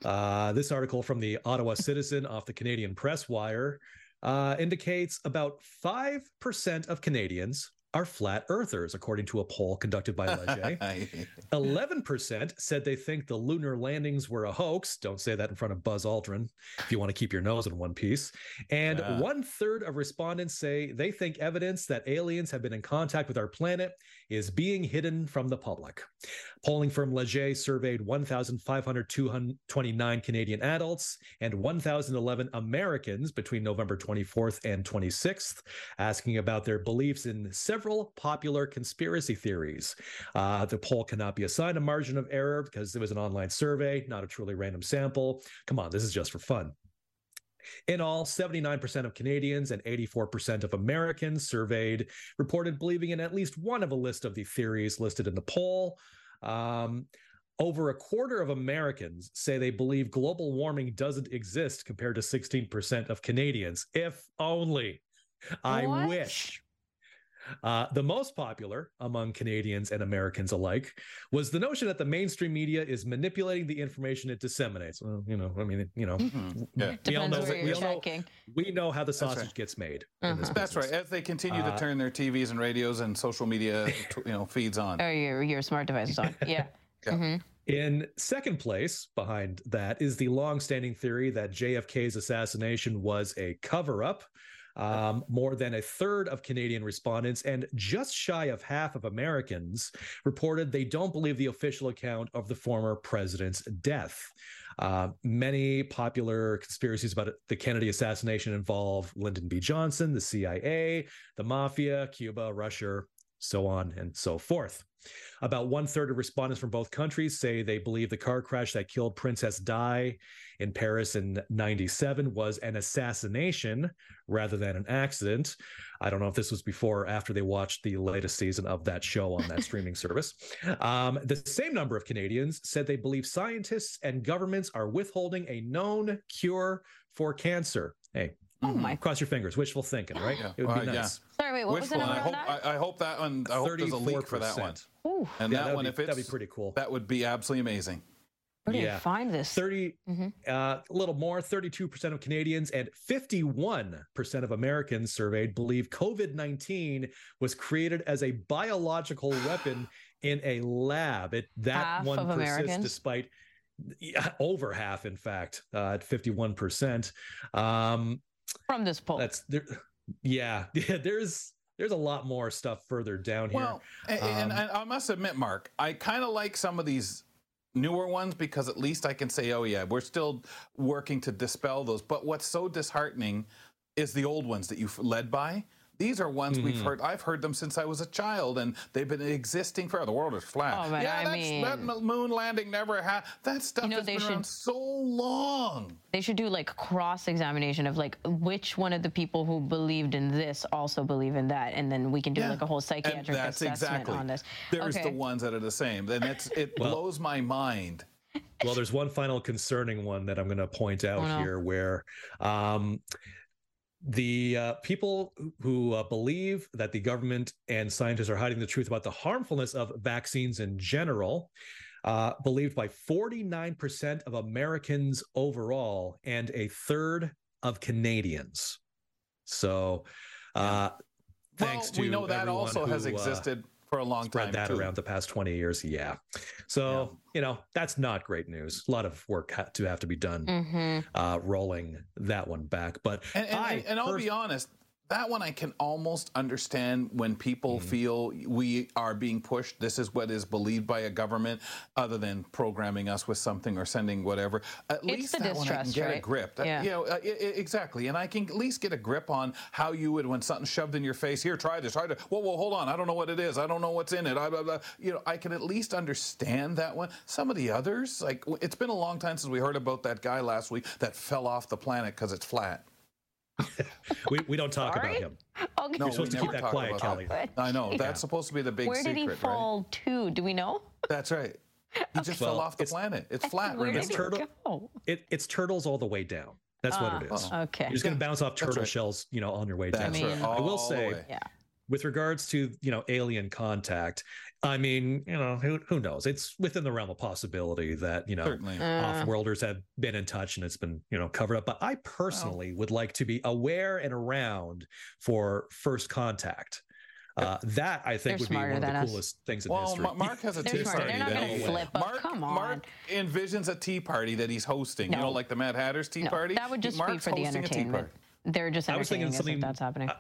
uh, this article from the Ottawa Citizen off the Canadian Press Wire uh, indicates about 5% of Canadians are flat earthers, according to a poll conducted by <laughs> Leger. 11% said they think the lunar landings were a hoax. Don't say that in front of Buzz Aldrin if you want to keep your nose in one piece. And Yeah. one third of respondents say they think evidence that aliens have been in contact with our planet is being hidden from the public. Polling firm Leger surveyed 1,529 Canadian adults and 1,011 Americans between November 24th and 26th, asking about their beliefs in several popular conspiracy theories. Uh, the poll cannot be assigned a margin of error because it was an online survey, not a truly random sample. Come on, this is just for fun. In all, 79% of Canadians and 84% of Americans surveyed reported believing in at least one of a list of the theories listed in the poll. Um, over a quarter of Americans say they believe global warming doesn't exist compared to 16% of Canadians. If only. I What? wish. Uh, the most popular among Canadians and Americans alike was the notion that the mainstream media is manipulating the information it disseminates. Well, you know, I mean, you know, Mhm. Yeah. we all know that we all know, we know how the right. sausage gets made. Uh-huh. That's right. As they continue to Uh, turn their TVs and radios and social media, you know, feeds on. Or your your smart devices on. <laughs> Yeah. Yeah. Mhm. In second place behind that is the long-standing theory that JFK's assassination was a cover-up. Um, more than a third of Canadian respondents and just shy of half of Americans reported they don't believe the official account of the former president's death. Uh, many popular conspiracies about the Kennedy assassination involve Lyndon B. Johnson, the CIA, the mafia, Cuba, Russia, so on and so forth. About one third of respondents from both countries say they believe the car crash that killed Princess Di in Paris in 97 was an assassination rather than an accident. I don't know if this was before or after they watched the latest season of that show on that streaming service. Um, the same number of Canadians said they believe scientists and governments are withholding a known cure for cancer. Hey, Oh my. cross your fingers, wishful thinking, right? Yeah, It would well, be yeah. nice. Sorry, wait, what was the number and I on hope that? I, I hope that one. I hope there's a leak for that one. 34%. Ooh, And Yeah, that that'd one, be- if it's that'd be pretty cool. that would be absolutely amazing. where do you find this? 30 Mhm. uh, a little more 32% of canadians and 51% of americans surveyed believe covid-19 was created as a biological <sighs> weapon in a lab it that Half one of persists Americans? despite yeah, over half in fact uh, at 51% um From this poll. that's there yeah <laughs> yeah there's there's a lot more stuff further down here Well, and, Um, and I must admit, Mark, I kind of like some of these newer ones because at least I can say, oh yeah, we're still working to dispel those. But what's so disheartening is the old ones that you've led by. These are ones we've Mm-hmm. heard. I've heard them since I was a child, and they've been existing forever. The world is flat. Oh, man, yeah, I that's, that mean- m- moon landing never happened. That stuff You know, has they been around should- so long. they should do like cross examination of like which one of the people who believed in this also believe in that, and then we can do Yeah. like a whole And psychiatric that's assessment exactly. on this. There's okay. the ones that are the same, and it's it Well- blows my mind. Well, there's one final concerning one that I'm going to point out Oh, no. here where um, the uh, people who uh, believe that the government and scientists are hiding the truth about the harmfulness of vaccines in general. Uh, believed by 49% of Americans overall and a third of Canadians. So, uh, thanks well, to we know that also has who, uh, existed for a long spread time that too. around the past 20 years yeah. So you know that's not great news. A lot of work ha- to have to be done hmm uh rolling that one back but And, and, I and, and I'll pers- be honest, that one I can almost understand when people Mm-hmm. feel we are being pushed. This is what is believed by a government, other than programming us with something or sending whatever. At least the that one I can distrust, get a right? grip. That- Yeah. You know, uh, i- i- exactly. And I can at least get a grip on how you would when something's shoved in your face. Here, try this. Try to. Whoa, whoa, hold on. I don't know what it is. I don't know what's in it. I, blah, blah. You know, I can at least understand that one. Some of the others, like it's been a long time since we heard about that guy last week that fell off the planet because it's flat. <laughs> we, we don't talk Sorry? about him Okay. No, You're supposed to keep that quiet, Kelly. that. I know that's supposed to be the big Where secret, did he right? fall to? Do we know? That's right. He just fell off the it's- planet. It's flat. Where did It's he remember? turtle- go? it, it's turtles all the way down that's what it is. Ah, Okay. you're just going to bounce off turtle right. shells you know on your way That's down right. I will say- Yeah. with regards to you know alien contact i mean you know who, who knows it's within the realm of possibility that you know certainly. Uh, off-worlders have been in touch and it's been you know covered up but i personally would like to be aware and around for first contact uh, that i think They're would be one of the than us. coolest things in Well, history Ma- Mark has a <laughs> tea party. They're not that gonna flip up. Mark, Come on. Mark envisions a tea party that he's hosting. You know, like the Mad Hatter's tea no, party. that would just be for the hosting a tea entertainment. party. They're just entertaining I was thinking entertaining us if something- that's happening.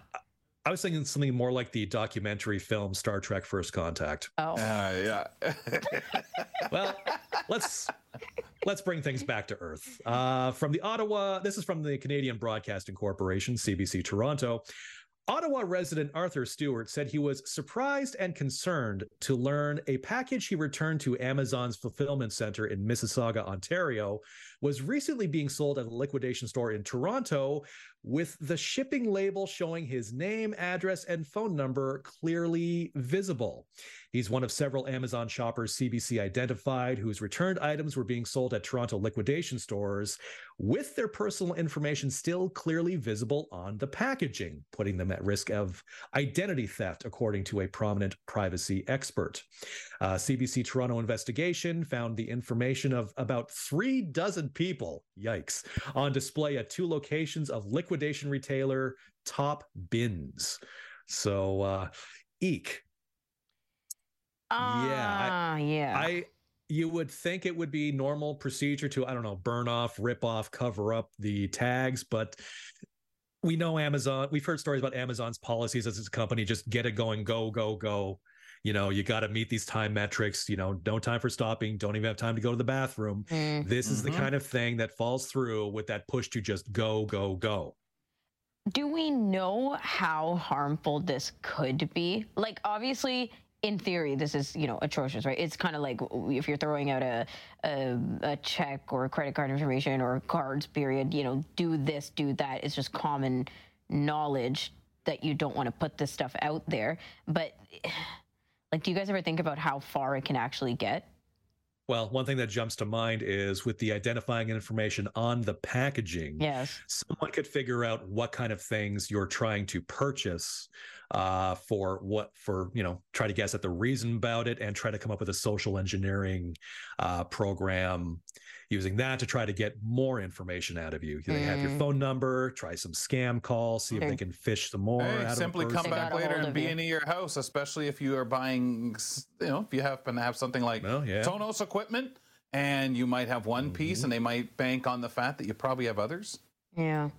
I was thinking something more like the documentary film Star Trek First Contact. oh. Uh, yeah. <laughs> <laughs> Well, let's let's bring things back to earth. Uh, from the Ottawa, this is from the Canadian Broadcasting Corporation, CBC Toronto. Ottawa resident Arthur Stewart said he was surprised and concerned to learn a package he returned to Amazon's fulfillment center in Mississauga, Ontario, was recently being sold at a liquidation store in Toronto with the shipping label showing his name, address, and phone number clearly visible. He's one of several Amazon shoppers CBC identified whose returned items were being sold at Toronto liquidation stores with their personal information still clearly visible on the packaging, putting them at risk of identity theft, according to a prominent privacy expert. Uh, CBC Toronto investigation found the information of about three dozen people, yikes, on display at two locations of liquidation retailer Top Bins. So, uh, eek. Ah, yeah. I you would think it would be normal procedure to I don't know burn off, rip off, cover up the tags, but we know Amazon. We've heard stories about Amazon's policies as a company. Just get it going, go, go, go. You know, you got to meet these time metrics. You know, no time for stopping. Don't even have time to go to the bathroom. Mm. This is the Mhm. kind of thing that falls through with that push to just go, go, go. Do we know how harmful this could be? Like, obviously, in theory, this is you know atrocious, right? It's kind of like if you're throwing out a, a a check or credit card information or cards, period. You know, do this, do that. It's just common knowledge that you don't want to put this stuff out there. But like, do you guys ever think about how far it can actually get? Well, one thing that jumps to mind is with the identifying information on the packaging. Yes. someone could figure out what kind of things you're trying to purchase uh, for what for you know try to guess at the reason about it and try to come up with a social engineering uh, program using that to try to get more information out of you they have your Mm. phone number try some scam calls see if they can fish some more Hey, out simply a come back later and of be you. into your house, especially if you are buying, you know, if you happen to have something like Well, yeah. Sonos equipment and you might have one piece Mm-hmm. and they might bank on the fact that you probably have others, Yeah.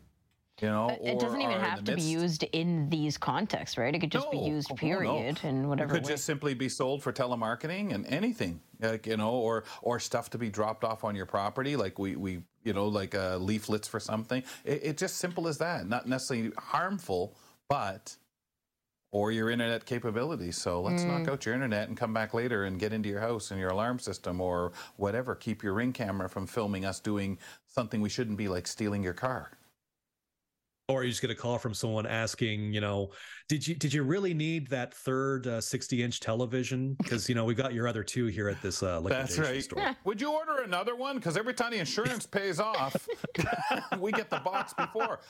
You know, It- it doesn't even have to be used in these contexts, right? It could just be used, Oh, no. period, in It whatever could way. just simply be sold for telemarketing and anything, like you know, or or stuff to be dropped off on your property, like we we you know, like uh, leaflets for something. It, it's just simple as that. Not necessarily harmful, but or your internet capabilities. So let's Mm. knock out your internet and come back later and get into your house and your alarm system or whatever. Keep your ring camera from filming us doing something we shouldn't be, like stealing your car. Or you just get a call from someone asking, you know, did you did you really need that third uh, 60 inch television? Because you know we got your other two here at this uh, That's right. store. Would you order another one? Because every time the insurance pays off, <laughs> we get the box before.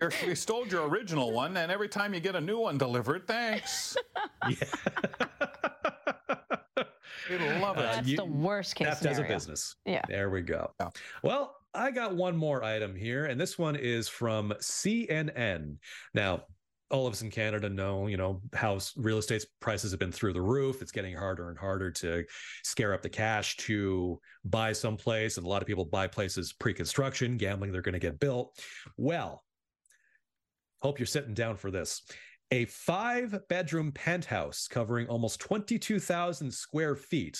You're- We stole your original one, and every time you get a new one delivered, thanks. <laughs> Yeah. <laughs> We love it. That's you- the worst case Theft as a business. Yeah. There we go. Yeah. Well, I got one more item here, and this one is from CNN. Now, all of us in Canada know, you know, how real estate prices have been through the roof. It's getting harder and harder to scare up the cash to buy someplace, and a lot of people buy places pre-construction, gambling they're going to get built. Well, hope you're sitting down for this. A five bedroom penthouse covering almost 22,000 square feet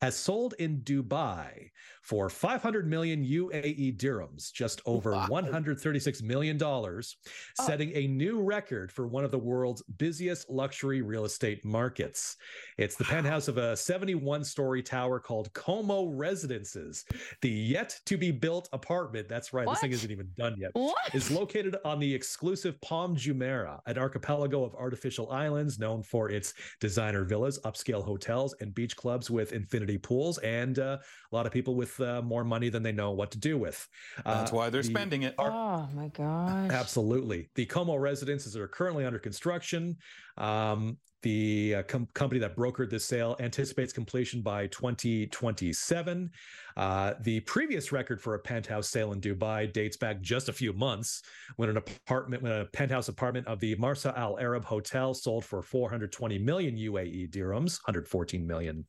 has sold in Dubai for 500 million UAE dirhams, just over Wow. 136 million dollars, oh. setting a new record for one of the world's busiest luxury real estate markets. It's the penthouse of a 71 story tower called Como Residences, the yet to be built apartment. That's right, this thing isn't even done yet What? is located on the exclusive Palm Jumeirah, an archipelago of artificial islands known for its designer villas, upscale hotels, and beach clubs with infinity pools, and uh, a lot of people with uh, more money than they know what to do with. That's Uh, why they're the spending it. Oh my gosh. Absolutely. The Como residences are currently under construction. Um, the uh, com- company that brokered this sale anticipates completion by 2027. Uh, the previous record for a penthouse sale in Dubai dates back just a few months when an apartment, when a penthouse apartment of the Marsa Al Arab Hotel sold for 420 million UAE dirhams, 114 million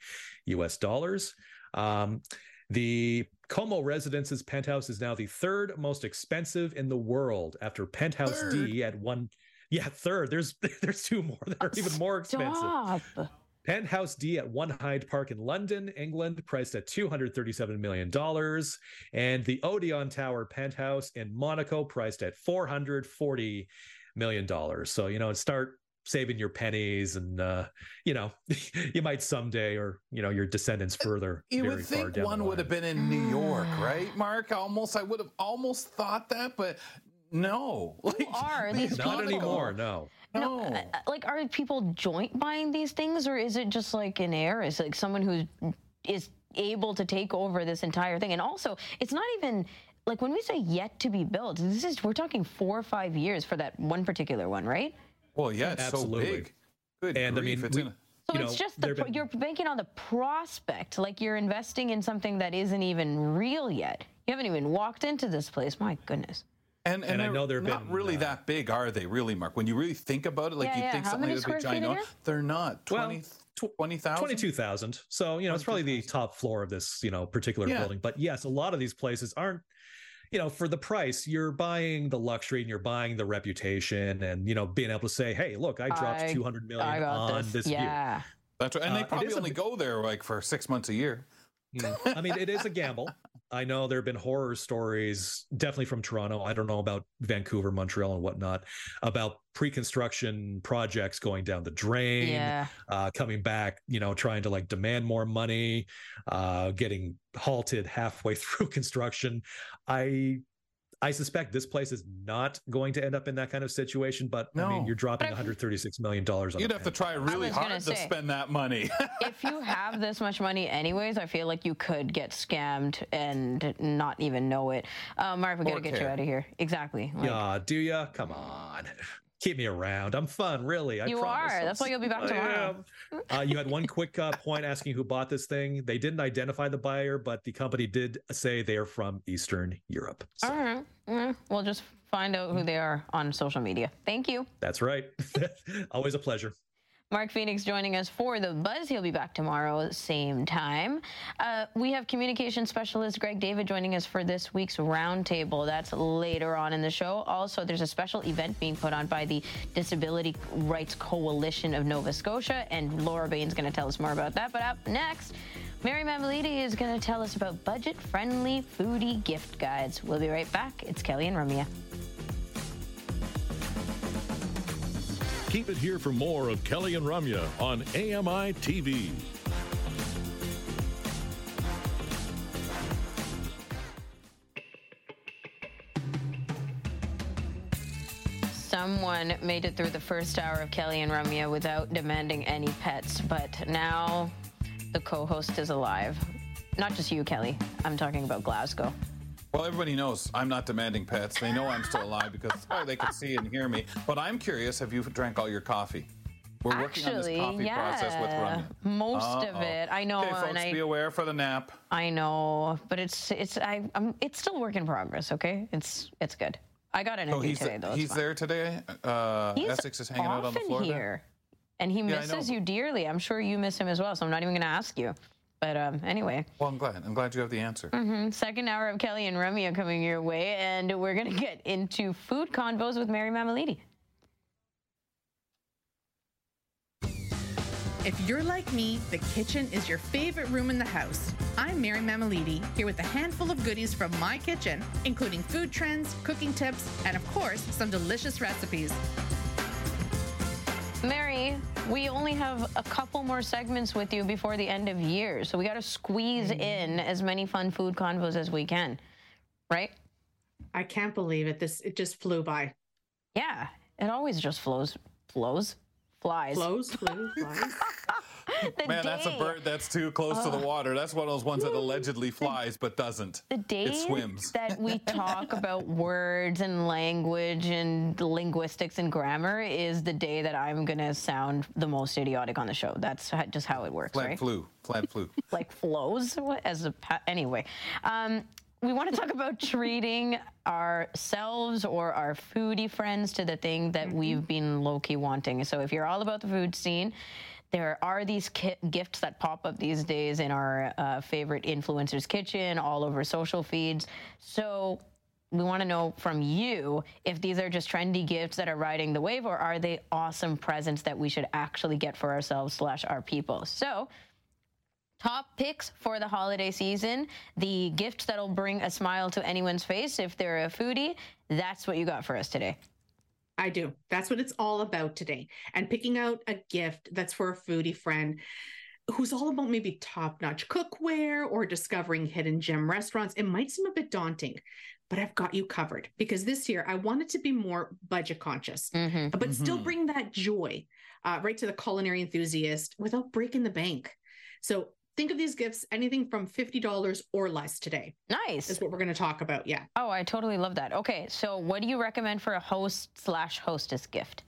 US dollars. Um, the Como Residences penthouse is now the third most expensive in the world after Penthouse D at one. Yeah, third. There's <laughs> there's two more that are even more expensive. Stop. Penthouse D at One Hyde Park in London, England, priced at $237 million. And the Odeon Tower penthouse in Monaco, priced at 440 million dollars. So you know, start saving your pennies, and uh, you know, <laughs> you might someday, or you know, your descendants further. You very would far think down one would have been in New York, right, Mark? Almost, I would have almost thought that, but no. Who are these Not people? anymore. No. No, uh, uh, like are people joint buying these things, or is it just like an heir? Is like someone who is able to take over this entire thing? And also, it's not even like when we say yet to be built. This is we're talking four or five years for that one particular one, right? Well, yeah, it's Absolutely. so big. Good And, I mean, it's we- in a- So You it's know, just the been- you're banking on the prospect, like you're investing in something that isn't even real yet. You haven't even walked into this place. My goodness. And, And I know they're know there have not been, really uh, that big, are they? Really, Mark? When you really think about it, like Yeah, you yeah. think How something many would be giant. They're not. Well, 20, tw- 20,000? 22,000. So, you know, it's probably the top floor of this, you know, particular Yeah. building. But yes, a lot of these places aren't, you know, for the price, you're buying the luxury and you're buying the reputation and, you know, being able to say, hey, look, I dropped I- 200 million on this. this view. yeah. That's right. And Uh, they it probably is a only go there like for six months a year. I mean, it is a gamble. I know there have been horror stories, definitely from Toronto. I don't know about Vancouver, Montreal, and whatnot, about pre-construction projects going down the drain, Yeah. uh, coming back, you know, trying to like demand more money, uh, getting halted halfway <laughs> through construction. I I suspect this place is not going to end up in that kind of situation, but I mean, you're dropping 136 million dollars on. You'd a have to try really was gonna hard to spend that money. <laughs> if you have this much money anyways, I feel like you could get scammed and not even know it. Uh, Mark, we gotta get you out of here. Exactly. Like, Yeah, do ya? Come on. <laughs> Keep me around. I'm fun, really. I You promise. are. I'm That's why you'll be back tomorrow. Uh, you had one quick uh, point asking who bought this thing. They didn't identify the buyer, but the company did say they are from Eastern Europe. So All right. Mm, We'll just find out who they are on social media. Thank you. that's right. <laughs> Always a pleasure. Mark Phoenix joining us for the buzz. He'll be back tomorrow, same time. Uh, we have communication specialist Greg David joining us for this week's roundtable. That's later on in the show. Also, there's a special event being put on by the Disability Rights Coalition of Nova Scotia, and Laura Bain's going to tell us more about that. But up next, Mary Mammoliti is going to tell us about budget-friendly foodie gift guides. We'll be right back. It's Kelly and Ramya. Keep it here for more of Kelly and Ramya on AMI TV. Someone made it through the first hour of Kelly and Ramya without demanding any pets, but now the co host is alive. Not just you, Kelly. I'm talking about Glasgow. Well, everybody knows I'm not demanding pets. They know I'm still alive because oh, they can see and hear me. But I'm curious have you drank all your coffee? We're working on this Actually, coffee process with yeah, most of Uh-oh. it. I know, Okay, folks, I, be aware for the nap. I know, but it's it's I I'm, it's still work in progress. Okay, it's it's good. I got an So interview today though. it's he's fine. there today. Uh, He's Essex is hanging out on the floor. there? here, and he misses but- you dearly. I'm sure you miss him as well. So I'm not even going to ask you. But um, anyway, Well, I'm glad. I'm glad you have the answer. Mm-hmm. second hour of Kelly and Ramya are coming your way, and we're going to get into food convos with Mary Mammoliti. If you're like me, the kitchen is your favorite room in the house. I'm Mary Mammoliti, here with a handful of goodies from my kitchen, including food trends, cooking tips, and of course, some delicious recipes. Mary, we only have a couple more segments with you before the end of year, so we got to squeeze mm-hmm. in as many fun food convos as we can, right? I can't believe it. This it just flew by. Yeah, it always just flows, flows, flies. Flows, <laughs> flew, flies. <laughs> The Man, that's a bird that's too close to the water. That's one of those ones that allegedly <laughs> flies but doesn't. The day It swims. that we talk <laughs> about words and language and linguistics and grammar is the day that I'm gonna sound the most idiotic on the show. That's just how it works, Plant right? flu. Plant flu. like flows as a pa- anyway. Um, we want to talk about treating ourselves or our foodie friends to the thing that we've been low key wanting. So if you're all about the food scene. There are these ki- gifts that pop up these days in our uh, favorite influencers' kitchen, all over social feeds. So we want to know from you if these are just trendy gifts that are riding the wave, or are they awesome presents that we should actually get for ourselves slash our people. So Top picks for the holiday season, the gift that'll bring a smile to anyone's face if they're a foodie. That's what you got for us today. I do. That's what it's all about today. And picking out a gift that's for a foodie friend who's all about maybe top notch cookware or discovering hidden gem restaurants. It might seem a bit daunting, but I've got you covered because this year I wanted to be more budget conscious, Mhm. but still Mhm. bring that joy uh, right to the culinary enthusiast without breaking the bank. So think of these gifts anything from $50 or less today Nice. is what we're going to talk about. Yeah. Oh, I totally love that. Okay, so what do you recommend for a host slash hostess gift?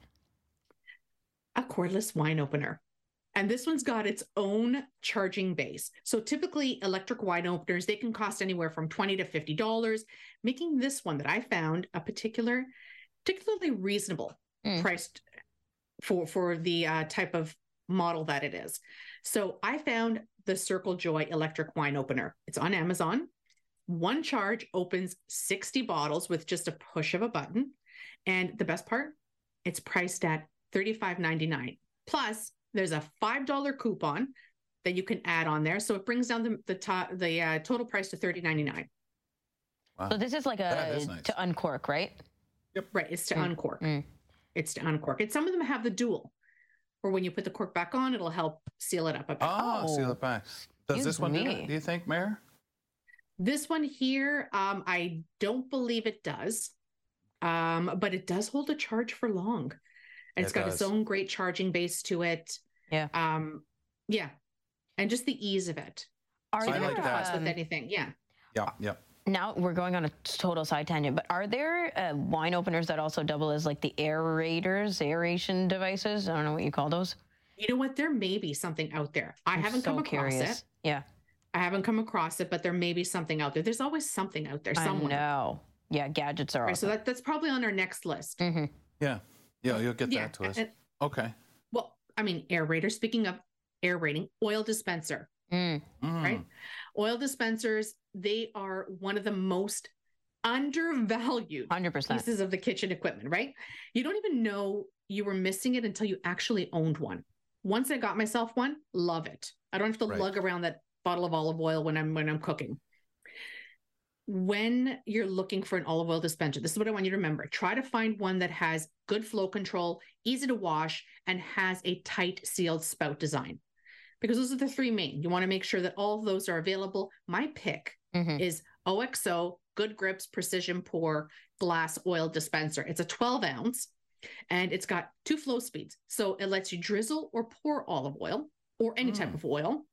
a cordless wine opener. And this one's got its own charging base. So typically electric wine openers, they can cost anywhere from 20 to $50, making this one that I found a particular, particularly reasonable Mm. priced for, for the uh, type of model that it is. So I found the Circle Joy electric wine opener. It's on Amazon. One charge opens 60 bottles with just a push of a button. And the best part, it's priced at $35.99. Plus, there's a $5 coupon that you can add on there. So it brings down the the, to- the uh, total price to $30.99. Wow. So this is like a is nice. to uncork, right? Yep. Right. It's to Mm, uncork. mm. It's to uncork. And some of them have the dual, where when you put the cork back on, it'll help seal it up a bit. Ah, seal Oh. it back. Does this one do me. that, do you think, Mayor? This one here, um, I don't believe it does, um, but it does hold a charge for long. And it's It got its own great charging base to it. Yeah. Um, yeah. And just the ease of it. Are So you I don't there have to like fuss that. with anything. Yeah. Yeah, yeah. Now we're going on a total side tangent, but are there uh, wine openers that also double as like the aerators, aeration devices? I don't know what you call those. You know what? There may be something out there. I I'm haven't so come across curious. it. Yeah, I haven't come across it, but there may be something out there. There's always something out there I somewhere. know. Yeah, gadgets are Right, so that, that's probably on our next list. Mhm. Yeah. Yeah, you'll get Yeah. that to us. and- Okay. well, I mean, aerator. Speaking of aerating, oil dispenser. Mm. Right. Mm. Oil dispensers, they are one of the most undervalued 100%. pieces of the kitchen equipment, right? You don't even know you were missing it until you actually owned one. Once I got myself one, love it. I don't have to Right. lug around that bottle of olive oil when I'm when I'm cooking. When you're looking for an olive oil dispenser, this is what I want you to remember. Try to find one that has good flow control, easy to wash, and has a tight sealed spout design. Because those are the three main. You want to make sure that all of those are available. My pick Mhm. is OXO Good Grips Precision Pour Glass Oil Dispenser. It's a 12 ounce and it's got two flow speeds. So it lets you drizzle or pour olive oil or any type Mm. of oil.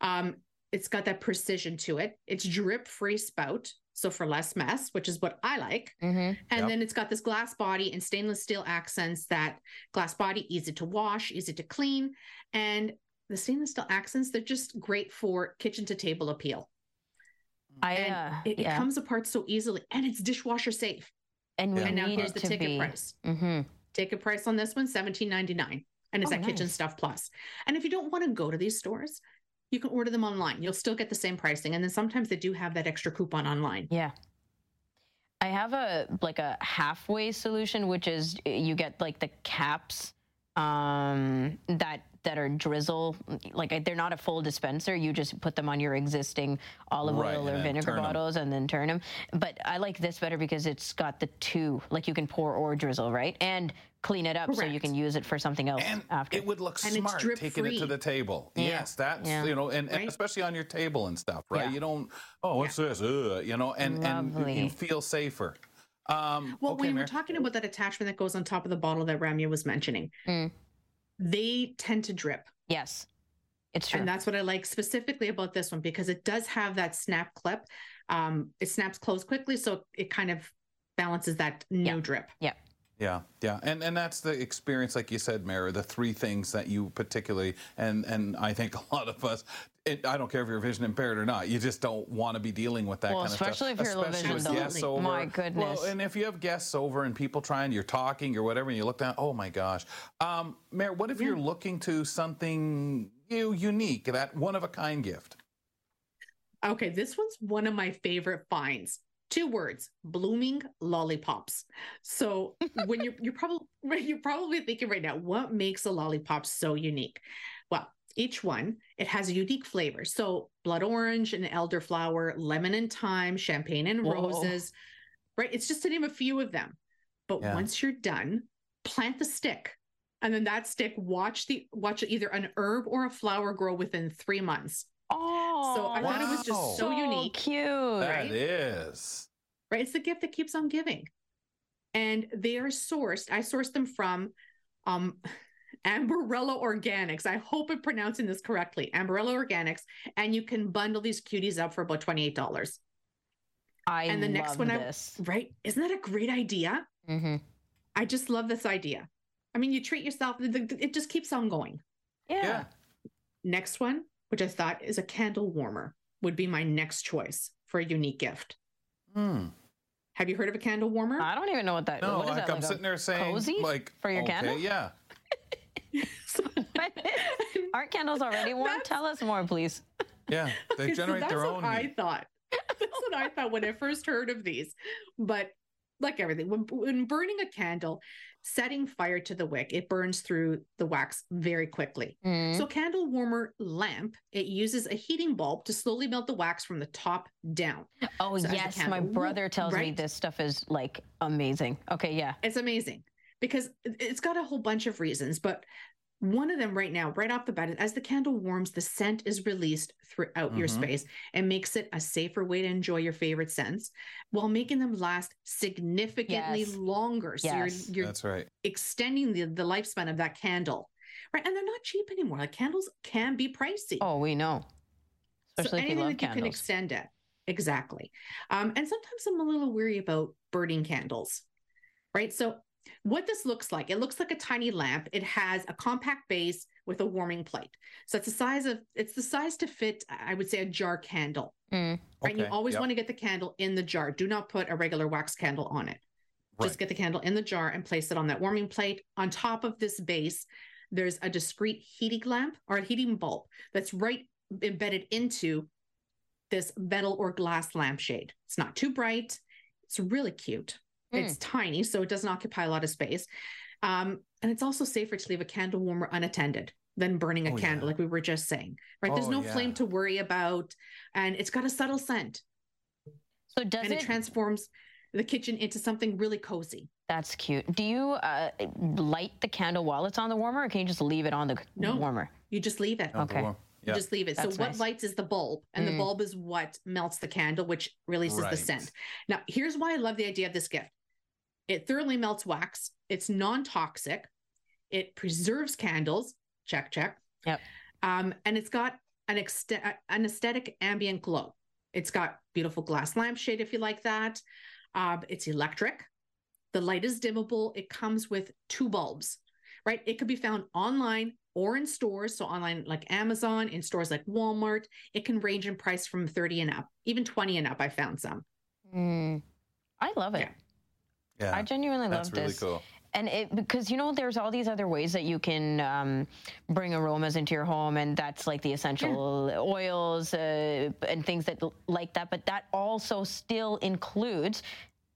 Um, it's got that precision to it. It's drip free spout. So for less mess, which is what I like. Mhm. And Yep. then it's got this glass body and stainless steel accents that glass body, easy to wash, easy to clean. And the stainless steel accents, they're just great for kitchen to table appeal. I, And uh, it, it yeah. comes apart so easily and it's dishwasher safe. and And now here's the ticket be. price. hmm Ticket price on this one, $17.99. And it's Oh, at Kitchen. Stuff Plus. And if you don't want to go to these stores, you can order them online. You'll still get the same pricing. And then sometimes they do have that extra coupon online. Yeah. I have a like a halfway solution, which is you get like the caps um, that that are drizzle, like they're not a full dispenser. You just put them on your existing olive Right, oil or vinegar turn 'em. bottles and then turn them. But I like this better because it's got the two, like you can pour or drizzle, right, and clean it up so you can use it for something else And after. it would look And it's smart taking it to the table. Yeah. Yes, that's Yeah. you know, and, and Right? especially on your table and stuff, right? Yeah. You don't. Oh, what's this? Ugh, you know, and and you- feel safer. Um, Well, okay, when you Mayor. were talking about that attachment that goes on top of the bottle that Ramya was mentioning, Mm. They tend to drip. yes, it's true. And that's what I like specifically about this one because it does have that snap clip. Um, it snaps closed quickly, so it kind of balances that no Yeah. drip. yeah. Yeah, yeah, and and that's the experience, like you said, Mara. The three things that you particularly, and and I think a lot of us, it, I don't care if you're vision impaired or not, you just don't want to be dealing with that Well, kind of stuff. especially if you're low especially with vision, though. guests over. My goodness. Well, and if you have guests over and people trying, you're talking or whatever, and you look down, oh my gosh, um, Mayor, what if you're looking to something you unique, that one of a kind gift? Okay, this one's one of my favorite finds. Two words: blooming lollipops. So <laughs> when you're you're probably <laughs> you're probably thinking right now, what makes a lollipop so unique? Well, each one it has a unique flavor. So blood orange and elderflower, lemon and thyme, champagne and Whoa. roses. Right, it's just to name a few of them. But Yeah. once you're done, plant the stick. And then that stick, watch the watch either an herb or a flower grow within three months. Oh, So I thought it was just so unique. cute. That is. right? It's the gift that keeps on giving. And they are sourced. I sourced them from um <laughs> Amborella Organics. I hope I'm pronouncing this correctly. Amborella Organics. And you can bundle these cuties up for about $28. I and the next love one this. I right. Isn't that a great idea? hmm I just love this idea. I mean, you treat yourself, th- th- it just keeps on going. Yeah. Yeah. Next one, which I thought is a candle warmer, would be my next choice for a unique gift. Hmm. Have you heard of a candle warmer? I don't even know what that. No, what is like that, I'm like sitting there saying, cozy like, for your okay, candle? yeah. <laughs> Aren't candles already warm? That's- Tell us more, please. Yeah, they Okay, so generate that's their what own I heat. thought. That's what I thought when I first heard of these. But like everything, when, when burning a candle, setting fire to the wick, it burns through the wax very quickly. Mm. So, candle warmer lamp, it uses a heating bulb to slowly melt the wax from the top down. oh so yes, my brother tells me this stuff is like amazing. Okay, yeah. It's amazing because it's got a whole bunch of reasons, but one of them right now, right off the bat, as the candle warms, the scent is released throughout your Mhm. space and makes it a safer way to enjoy your favorite scents while making them last significantly Yes. longer. So Yes. you're you're That's right. extending the, the lifespan of that candle. Right. And they're not cheap anymore. Like candles can be pricey. Oh, we know. Especially so if you anything love that you can extend it. Exactly. Um, and sometimes I'm a little weary about burning candles. Right. So what this looks like, it looks like a tiny lamp. It has a compact base with a warming plate. So it's the size of it's the size to fit, I would say, a jar candle. Mm. Right. And you always yep. want to get the candle in the jar. Do not put a regular wax candle on it. Just get the candle in the jar and place it on that warming plate. On top of this base, there's a discrete heating lamp or a heating bulb that's right embedded into this metal or glass lampshade. It's not too bright. It's really cute. Hmm. It's tiny, so it doesn't occupy a lot of space. Um, and it's also safer to leave a candle warmer unattended than burning a Oh, candle, yeah. like we were just saying. Right? There's Oh, no yeah. flame to worry about, and it's got a subtle scent, So does and it? it transforms the kitchen into something really cozy. That's cute. Do you uh, light the candle while it's on the warmer, or can you just leave it on the No. warmer? You just leave it. Okay. warm- You Yeah. just leave it. That's so what nice. lights is the bulb, and Mm. the bulb is what melts the candle, which releases the scent. Now, here's why I love the idea of this gift. It thoroughly melts wax. It's non-toxic. It preserves candles. Check, check. Yep. Um, and it's got an ext- an aesthetic ambient glow. It's got beautiful glass lampshade if you like that. Um, it's electric. The light is dimmable. It comes with two bulbs, right? It could be found online or in stores. So online like Amazon, in stores like Walmart. It can range in price from 30 and up, even 20 and up. I found some. Mm. I love it. Yeah. Yeah. I genuinely love that. That's really this. cool. And it because you know there's all these other ways that you can um, bring aromas into your home, and that's like the essential oils uh, and things that like that. But that also still includes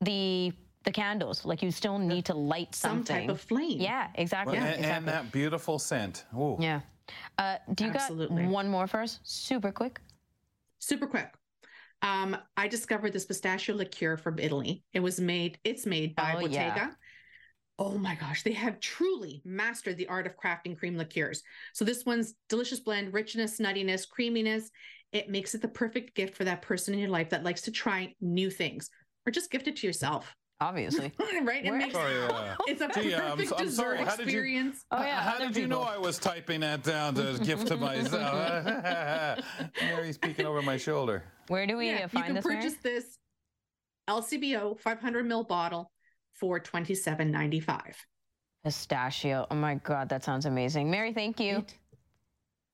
the the candles. Like you still need to light something. Some type of flame. Yeah, exactly. and, exactly. and that beautiful scent. Ooh. yeah. Uh, do you Absolutely. got one more for us? Super quick. super quick. Um, I discovered this pistachio liqueur from Italy. It was made, it's made by Oh, Bottega. yeah. Oh my gosh, they have truly mastered the art of crafting cream liqueurs. So this one's delicious blend, richness, nuttiness, creaminess. It makes it the perfect gift for that person in your life that likes to try new things or just gift it to yourself. Obviously. <laughs> right? It makes <laughs> Oh, yeah. <laughs> it's a Gee, I'm perfect I'm dessert sorry. How did you- experience. Oh, yeah, How other did you know. I was typing that down to gift to myself? Mary's peeking over my shoulder. Where do we yeah, uh, you can this? Mary? purchase this LCBO 500 ml bottle for 27.95. Pistachio. Oh my God, that sounds amazing. Mary, thank you.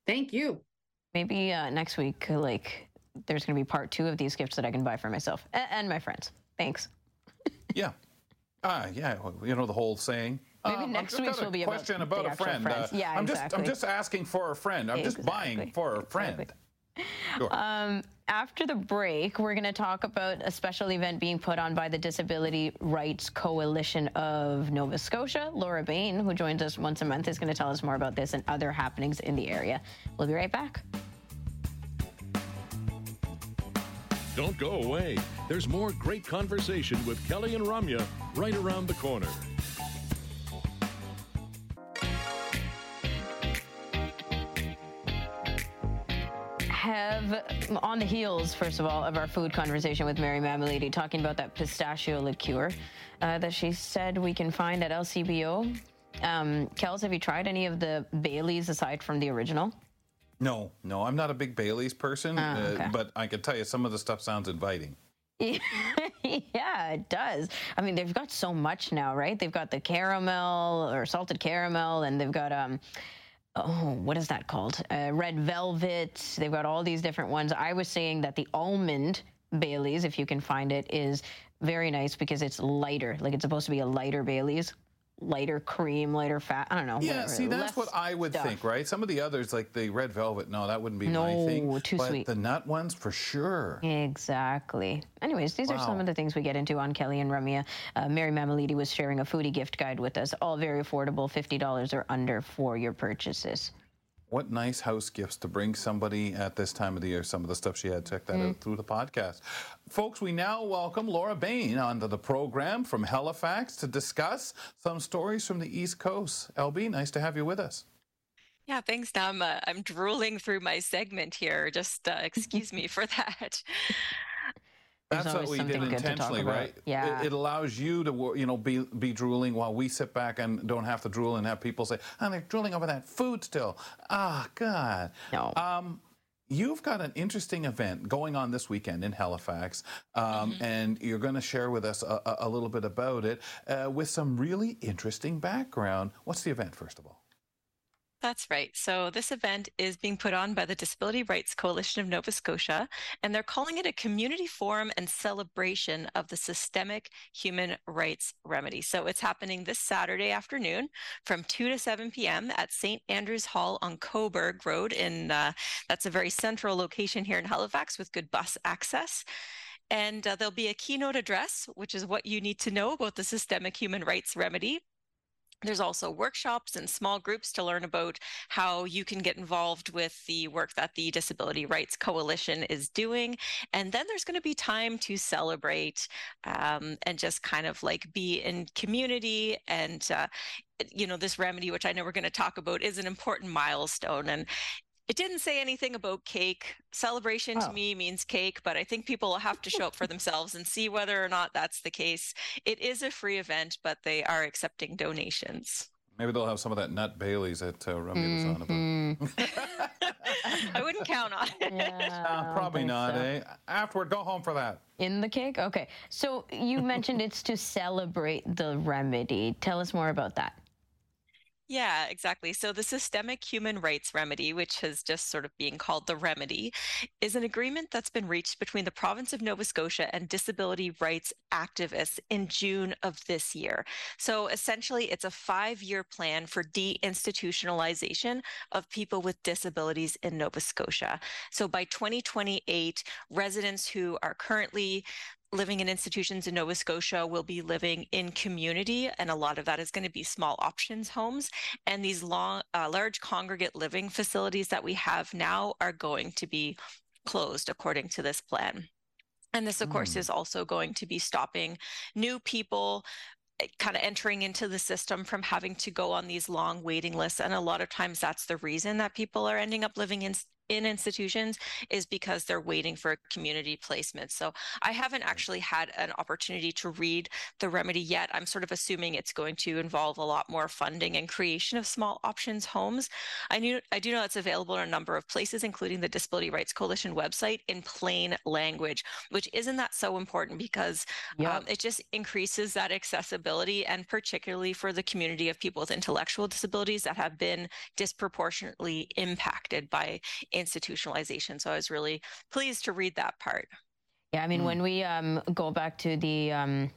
Thank you. Maybe uh, next week, like, there's going to be part two of these gifts that I can buy for myself and my friends. Thanks. Yeah. Ah, yeah. You know the whole saying. Maybe Um, next week's a will be about question the about, a friend. Uh, Yeah, I'm just I'm just asking for a friend. I'm just buying for a friend. Exactly. Sure. Um, after the break, we're going to talk about a special event being put on by the Disability Rights Coalition of Nova Scotia. Laura Bain, who joins us once a month, is going to tell us more about this and other happenings in the area. We'll be right back. Don't go away. There's more great conversation with Kelly and Ramya right around the corner. have on the heels, first of all, of our food conversation with Mary Mammoliti, talking about that pistachio liqueur uh, that she said we can find at LCBO. Um, Kels, have you tried any of the Baileys aside from the original? No, no, I'm not a big Bailey's person, Ah, okay. uh, but I can tell you some of the stuff sounds inviting. <laughs> yeah, it does. I mean, they've got so much now, right? They've got the caramel or salted caramel, and they've got um, oh, what is that called? Uh, red velvet. They've got all these different ones. I was saying that the almond Bailey's, if you can find it, is very nice because it's lighter. Like it's supposed to be a lighter Bailey's, lighter cream, lighter fat. I don't know. Yeah, see, that's what I would stuff. think, right? Some of the others, like the red velvet, no, that wouldn't be my thing. No, too but sweet. the nut ones, for sure. Exactly. Anyways, these are some of the things we get into on Kelly and Ramya. Uh, Mary Mammoliti was sharing a foodie gift guide with us, all very affordable, $50 or under for your purchases. What nice house gifts to bring somebody at this time of the year. Some of the stuff she had, check that Mm. out through the podcast. Folks, we now welcome Laura Bain onto the program from Halifax to discuss some stories from the East Coast. LB, nice to have you with us. Yeah, thanks, Nam. Uh, I'm drooling through my segment here. Just uh, excuse me for that. There's That's what we did something good to talk intentionally, right? Yeah. It, it allows you to, you know, be be drooling while we sit back and don't have to drool and have people say, "Oh, they're drooling over that food still." Ah, God. No. Um, you've got an interesting event going on this weekend in Halifax, um, Mm-hmm. and you're going to share with us a, a- a little bit about it uh, with some really interesting background. What's the event, first of all? That's right. So, this event is being put on by the Disability Rights Coalition of Nova Scotia, and they're calling it a community forum and celebration of the systemic human rights remedy. So, it's happening this Saturday afternoon from 2 to 7 p.m. at St. Andrews Hall on Coburg Road. In uh, that's a very central location here in Halifax with good bus access. And uh, there'll be a keynote address, which is what you need to know about the systemic human rights remedy. There's also workshops and small groups to learn about how you can get involved with the work that the Disability Rights Coalition is doing. And then there's going to be time to celebrate um, and just kind of like be in community. And, uh, you know, this remedy, which I know we're going to talk about, is an important milestone. And it didn't say anything about cake. Celebration to Oh. me means cake, but I think people will have to show up for themselves and see whether or not that's the case. It is a free event, but they are accepting donations. Maybe they'll have some of that nut Baileys that uh, Rummy was on about. I wouldn't count on it. Uh, probably not, so. eh? Afterward, go home for that. In the cake? Okay. So you mentioned it's to celebrate the remedy. Tell us more about that. Yeah, exactly. So the Systemic Human Rights Remedy, which has just sort of being called the remedy, is an agreement that's been reached between the province of Nova Scotia and disability rights activists in June of this year. So essentially, it's a five year plan for deinstitutionalization of people with disabilities in Nova Scotia. So by 2028, residents who are currently living in institutions in Nova Scotia will be living in community, and a lot of that is going to be small options homes. And these long, uh, large congregate living facilities that we have now are going to be closed according to this plan. And this, of course, Mm. is also going to be stopping new people kind of entering into the system from having to go on these long waiting lists. And a lot of times that's the reason that people are ending up living in in institutions is because they're waiting for a community placement. So I haven't actually had an opportunity to read the remedy yet. I'm sort of assuming it's going to involve a lot more funding and creation of small options homes. I knew I do know it's available in a number of places, including the Disability Rights Coalition website in plain language, which isn't that so important because um, it just increases that accessibility and particularly for the community of people with intellectual disabilities that have been disproportionately impacted by institutionalization. So I was really pleased to read that part. Yeah, I mean, when we um, go back to the um,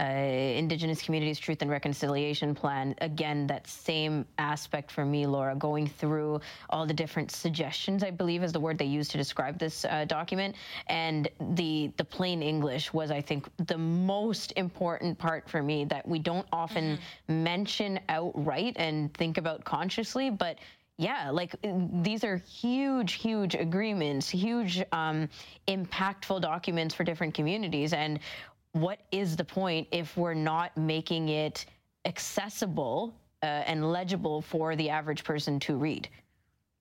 uh, Indigenous Communities Truth and Reconciliation Plan, again, that same aspect for me, Laura, going through all the different suggestions, I believe is the word they used to describe this uh, document. And the, the plain English was, I think, the most important part for me that we don't often mention outright and think about consciously, but yeah, like these are huge, huge agreements, huge, um, impactful documents for different communities. And what is the point if we're not making it accessible uh, and legible for the average person to read?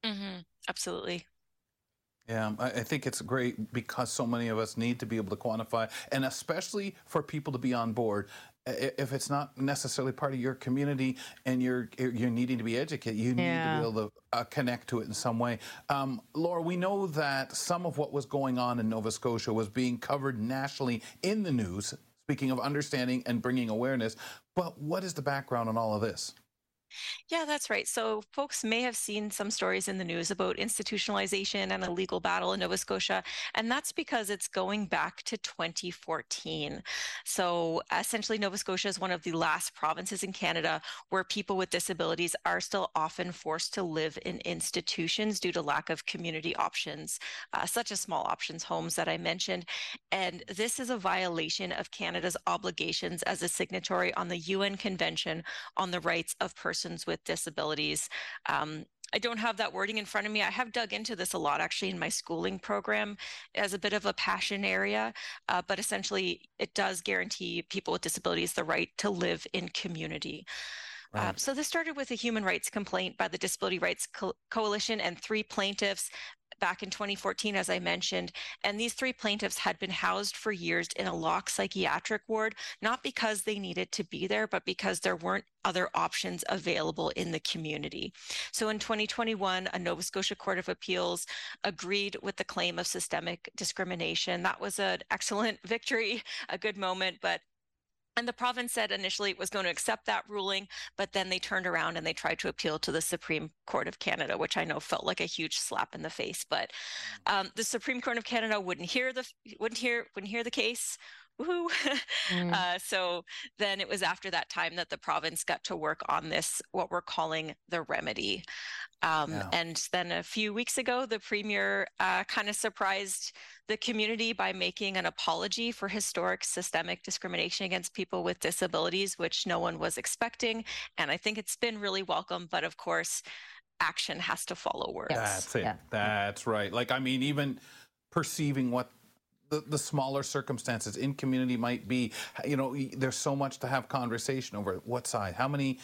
Mm-hmm. Absolutely. Yeah, I I think it's great because so many of us need to be able to quantify, and especially for people to be on board. If it's not necessarily part of your community and you're you're needing to be educated, you need Yeah. to be able to uh, connect to it in some way. Um, Laura, we know that some of what was going on in Nova Scotia was being covered nationally in the news. Speaking of understanding and bringing awareness, but what is the background on all of this? Yeah, that's right. So, folks may have seen some stories in the news about institutionalization and a legal battle in Nova Scotia, and that's because it's going back to 2014. So, essentially, Nova Scotia is one of the last provinces in Canada where people with disabilities are still often forced to live in institutions due to lack of community options, uh, such as small options homes that I mentioned. And this is a violation of Canada's obligations as a signatory on the UN Convention on the Rights of Persons with Disabilities. Um, I don't have that wording in front of me. I have dug into this a lot actually in my schooling program as a bit of a passion area, uh, but essentially it does guarantee people with disabilities the right to live in community. Uh, Right. so this started with a human rights complaint by the Disability Rights Co- Coalition and three plaintiffs back in 2014, as I mentioned. And these three plaintiffs had been housed for years in a locked psychiatric ward, not because they needed to be there, but because there weren't other options available in the community. So in 2021, a Nova Scotia Court of Appeals agreed with the claim of systemic discrimination. That was an excellent <laughs> victory, a good moment, but and the province said initially it was going to accept that ruling, but then they turned around and they tried to appeal to the Supreme Court of Canada, which I know felt like a huge slap in the face. But um, the Supreme Court of Canada wouldn't hear the wouldn't hear wouldn't hear the case. Woohoo! <laughs> uh, so then it was after that time that the province got to work on this, what we're calling the remedy. Um, Yeah. And then a few weeks ago, the premier uh, kind of surprised the community by making an apology for historic systemic discrimination against people with disabilities, which no one was expecting. And I think it's been really welcome. But of course, action has to follow words. That's it. That's right. Like, I mean, even perceiving what the, the smaller circumstances in community might be, you know, there's so much to have conversation over. What side, how many,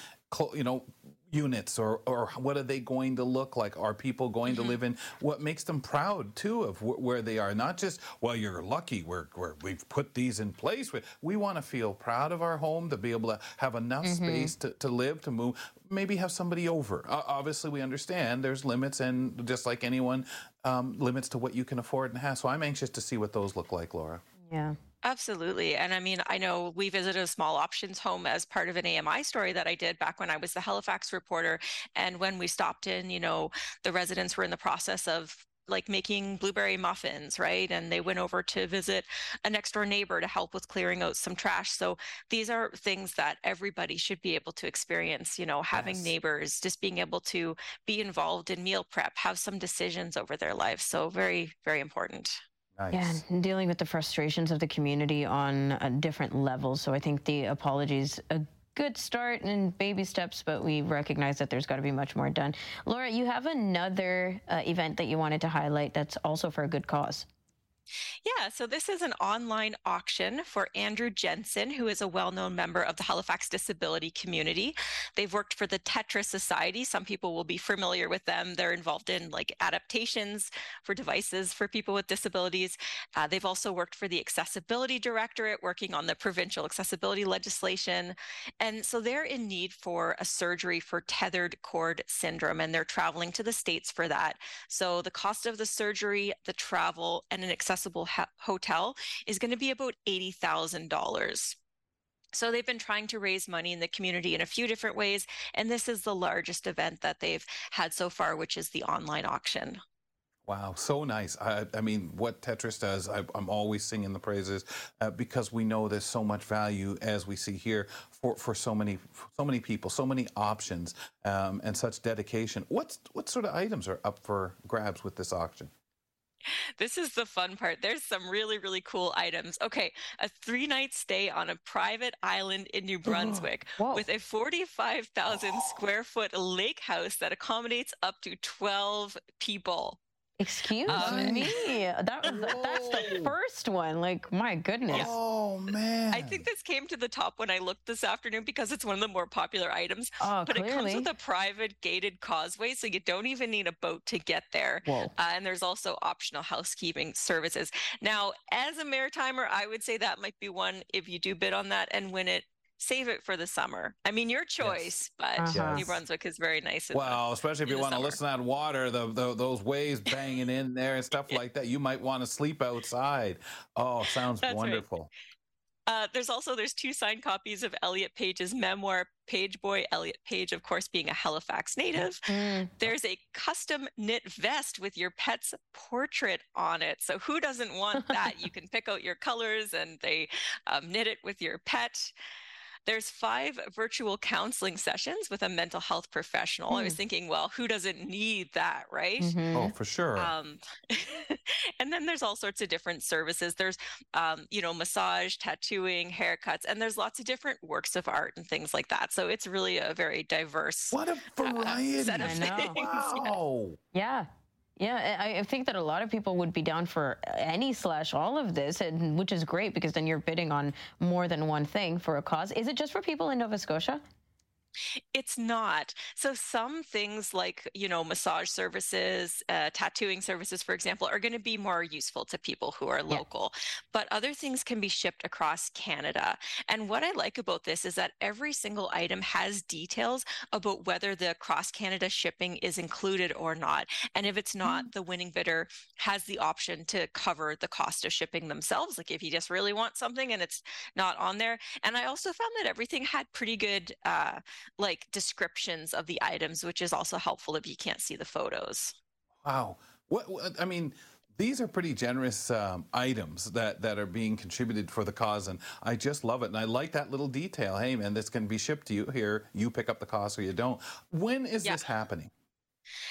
you know, units or, or what are they going to look like? Are people going to live in what makes them proud too of wh- where they are? Not just, well, you're lucky we're, we're, we've put these in place. We, we want to feel proud of our home, to be able to have enough Mhm. space to, to live, to move, maybe have somebody over. Uh, obviously, we understand there's limits, and just like anyone, um, limits to what you can afford and have. So I'm anxious to see what those look like, Laura. Yeah. Absolutely. And I mean, I know we visited a small options home as part of an AMI story that I did back when I was the Halifax reporter. And when we stopped in, you know, the residents were in the process of like making blueberry muffins, right? And they went over to visit a next door neighbor to help with clearing out some trash. So these are things that everybody should be able to experience, you know, having Yes. neighbors, just being able to be involved in meal prep, have some decisions over their lives. So very, very important. Yeah, dealing with the frustrations of the community on uh, different levels. So I think the apologies a good start and baby steps, but we recognize that there's got to be much more done. Laura, you have another uh, event that you wanted to highlight that's also for a good cause. Yeah, so this is an online auction for Andrew Jensen, who is a well known member of the Halifax disability community. They've worked for the Tetra Society. Some people will be familiar with them. They're involved in like adaptations for devices for people with disabilities. Uh, they've also worked for the Accessibility Directorate, working on the provincial accessibility legislation. And so they're in need for a surgery for tethered cord syndrome, and they're traveling to the States for that. So the cost of the surgery, the travel, and an accessible ha- hotel is going to be about $80,000. So they've been trying to raise money in the community in a few different ways, and this is the largest event that they've had so far, which is the online auction. Wow, so nice. I, I mean, what Tetra's does, I, I'm always singing the praises uh, because we know there's so much value as we see here for, for so many so many people, so many options, um, and such dedication. What's what sort of items are up for grabs with this auction? This is the fun part. There's some really, really cool items. Okay, a three night stay on a private island in New Brunswick with a 45,000 square foot lake house that accommodates up to 12 people. Excuse Um, me. That, that- that's the first one. Like, my goodness. Oh man. I think this came to the top when I looked this afternoon because it's one of the more popular items. Oh, but it comes with a private gated causeway, so you don't even need a boat to get there. Whoa. Uh, and there's also optional housekeeping services. Now, as a maritimer, I would say that might be one if you do bid on that and win it. Save it for the summer. I mean, your choice, but Uh-huh. New Brunswick is very nice. in the- Well, especially if you the want to listen to that water, the, the those waves banging in there and stuff <laughs> like that. You might want to sleep outside. Oh, sounds That's right. wonderful. Uh, there's also there's two signed copies of Elliot Page's memoir, Page Boy. Elliot Page, of course, being a Halifax native. Mm. There's a custom knit vest with your pet's portrait on it. So who doesn't want <laughs> that? you can pick out your colors and they um, knit it with your pet. There's five virtual counseling sessions with a mental health professional. I was Hmm. thinking, well, who doesn't need that, right? Mhm. Oh, for sure. Um, <laughs> and then there's all sorts of different services. There's, um, you know, massage, tattooing, haircuts, and there's lots of different works of art and things like that. So it's really a very diverse what a variety. set of <laughs> I know. things. Wow. Yeah. Yeah, I I think that a lot of people would be down for any slash all of this, and, which is great because then you're bidding on more than one thing for a cause. Is it just for people in Nova Scotia? It's not. So some things like, you know, massage services, uh, tattooing services, for example, are going to be more useful to people who are local. But other things can be shipped across Canada. And what I like about this is that every single item has details about whether the cross Canada shipping is included or not. And if it's not, the winning bidder has the option to cover the cost of shipping themselves. Like if you just really want something and it's not on there. And I also found that everything had pretty good uh, like descriptions of the items, which is also helpful if you can't see the photos. Wow. What, what I mean, these are pretty generous um, items that, that are being contributed for the cause, and I just love it. And I like that little detail. Hey, man, this can be shipped to you here. You pick up the cost or you don't. When is Yeah. this happening?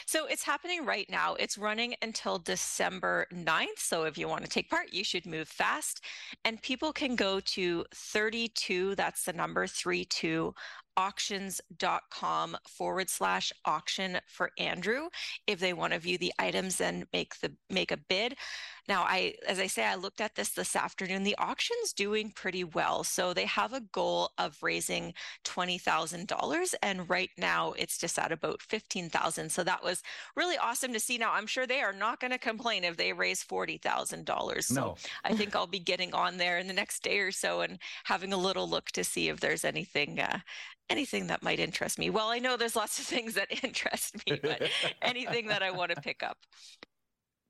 So it's happening right now. It's running until December 9th. So if you want to take part, you should move fast. And people can go to 32, that's the number 32 auctions.com forward slash auction for Andrew if they want to view the items and make the make a bid. Now, I as I say, I looked at this this afternoon. The auction's doing pretty well. So they have a goal of raising $20,000 and right now it's just at about 15,000. So that was really awesome to see. Now, I'm sure they are not going to complain if they raise $40,000. So No. I think I'll be getting on there in the next day or so and having a little look to see if there's anything uh, anything that might interest me. Well, I know there's lots of things that <laughs> interest me, but anything that I want to pick up.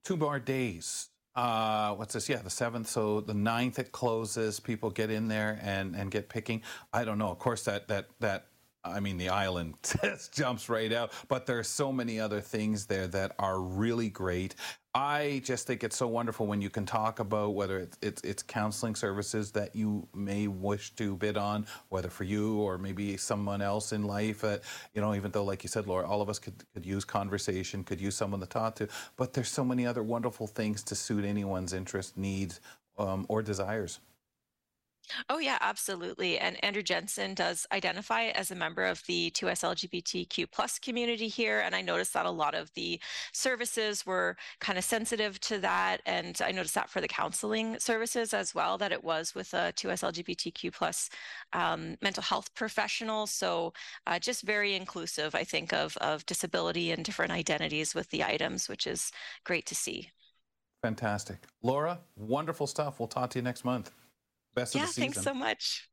Two more days. Uh, what's this? Yeah, the seventh. So the ninth it closes. People get in there and and get picking. I don't know. Of course, that that that. I mean, the island <laughs> just jumps right out. But there are so many other things there that are really great. I just think it's so wonderful when you can talk about whether it's, it's it's counseling services that you may wish to bid on, whether for you or maybe someone else in life. You know, even though, like you said, Laura, all of us could could use conversation, could use someone to talk to. But there's so many other wonderful things to suit anyone's interest, needs, um, or desires. Oh, yeah, absolutely. And Andrew Jensen does identify as a member of the 2S LGBTQ plus community here. And I noticed that a lot of the services were kind of sensitive to that. And I noticed that for the counseling services as well, that it was with a 2S LGBTQ plus um, mental health professional. So uh, just very inclusive, I think, of, of disability and different identities with the items, which is great to see. Fantastic, Laura. Wonderful stuff. We'll talk to you next month. Best yeah, of the season. thanks so much.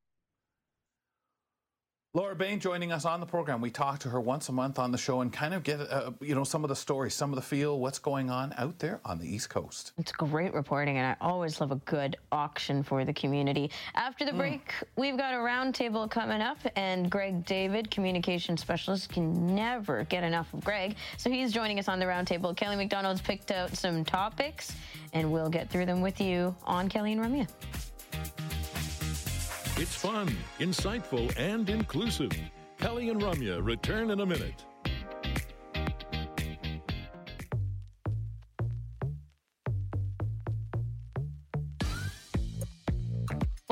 Laura Bain joining us on the program. We talk to her once a month on the show and kind of get uh, you know some of the stories, some of the feel, what's going on out there on the East Coast. It's great reporting, and I always love a good auction for the community. After the break, we've got a roundtable coming up, and Greg David, communication specialist, can never get enough of Greg. So he's joining us on the roundtable. Kelly McDonald's picked out some topics, and we'll get through them with you on Kelly and Ramya. It's fun, insightful, and inclusive. Kelly and Ramya return in a minute.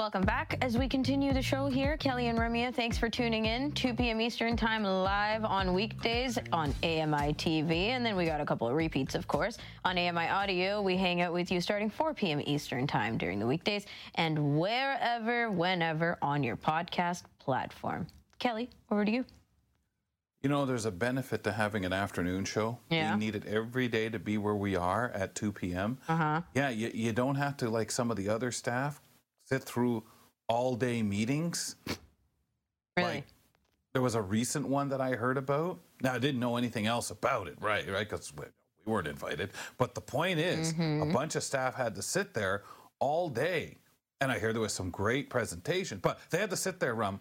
Welcome back as we continue the show here. Kelly and Ramya, thanks for tuning in. 2 p.m. Eastern Time live on weekdays on AMI TV. And then we got a couple of repeats, of course. On AMI Audio, we hang out with you starting 4 p.m. Eastern Time during the weekdays and wherever, whenever on your podcast platform. Kelly, over to you. You know, there's a benefit to having an afternoon show. Yeah. We need it every day to be where we are at 2 p.m. Uh huh. Yeah, you, you don't have to, like some of the other staff, sit through all day meetings. Really? Like, there was a recent one that I heard about. Now, I didn't know anything else about it, right? Right? Because we, we weren't invited. But the point is, Mhm. a bunch of staff had to sit there all day. And I hear there was some great presentation, but they had to sit there, Rum,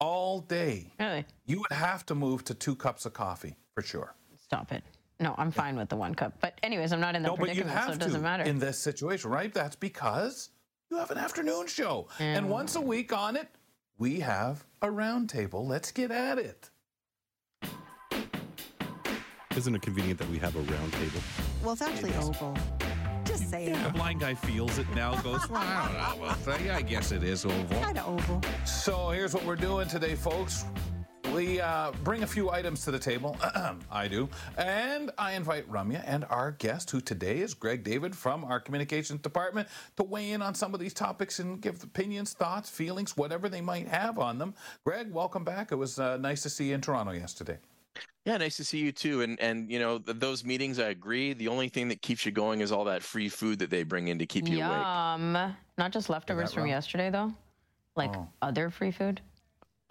all day. Really? You would have to move to two cups of coffee for sure. Stop it. No, I'm fine with the one cup. But, anyways, I'm not in that No, but you predicament, have so it doesn't to matter. in this situation, right? That's because you have an afternoon show. And mm. once a week on it, we have a roundtable. Let's get at it. Isn't it convenient that we have a round table? Well, it's actually oval. Just saying. The blind guy feels it now, <laughs> goes, well, I don't know. Well, I guess it is oval. Kind of oval. So here's what we're doing today, folks. We uh, bring a few items to the table. <clears throat> I do. And I invite Ramya and our guest, who today is Greg David from our communications department, to weigh in on some of these topics and give opinions, thoughts, feelings, whatever they might have on them. Greg, welcome back. It was uh, nice to see you in Toronto yesterday. Yeah, nice to see you too. And and you know th- those meetings, I agree. The only thing that keeps you going is all that free food that they bring in to keep you awake. Yum. Not just leftovers from wrong? yesterday, though. Like Oh. other free food.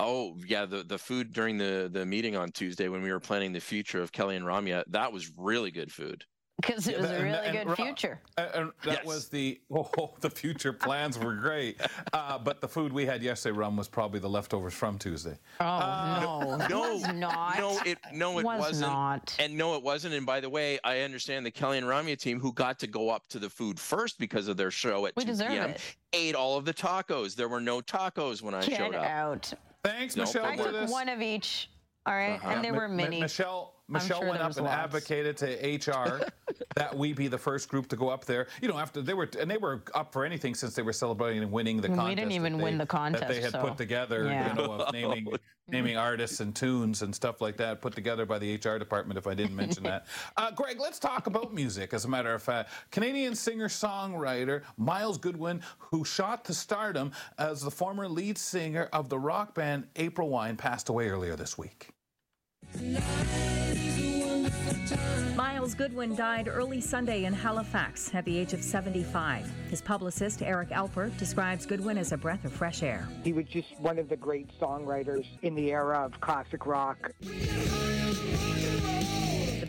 Oh yeah, the the food during the the meeting on Tuesday when we were planning the future of Kelly and Ramya, that was really good food. Because it was Yeah, a really and good Ra- future. Uh, and that was the <laughs> oh, the future plans were great, <laughs> uh, but the food we had yesterday, Rum, was probably the leftovers from Tuesday. Oh Uh, no, <laughs> no, it was not. No, it no, it Was wasn't. not. And no, it wasn't. And by the way, I understand the Kelly and Ramya team who got to go up to the food first because of their show at We 2 deserve p.m. it. ate all of the tacos. There were no tacos when I Get showed up. out. Thanks, No Michelle, I took one of each. All right? Uh-huh. and there Mi- were many. mini. Michelle I'm Michelle sure went up and lots. advocated to HR <laughs> that we be the first group to go up there. You know, after they were and they were up for anything since they were celebrating and winning the We contest. didn't even they- win the contest that they had so- put together. Yeah. You know, of <laughs> naming naming artists and tunes and stuff like that, put together by the HR department. If I didn't mention that, <laughs> uh, Greg, let's talk about music. As a matter of fact, Canadian singer-songwriter Myles Goodwyn, who shot to stardom as the former lead singer of the rock band April Wine, passed away earlier this week. Myles Goodwyn died early Sunday in Halifax at the age of 75. His publicist, Eric Alper, describes Goodwyn as a breath of fresh air. He was just one of the great songwriters in the era of classic rock.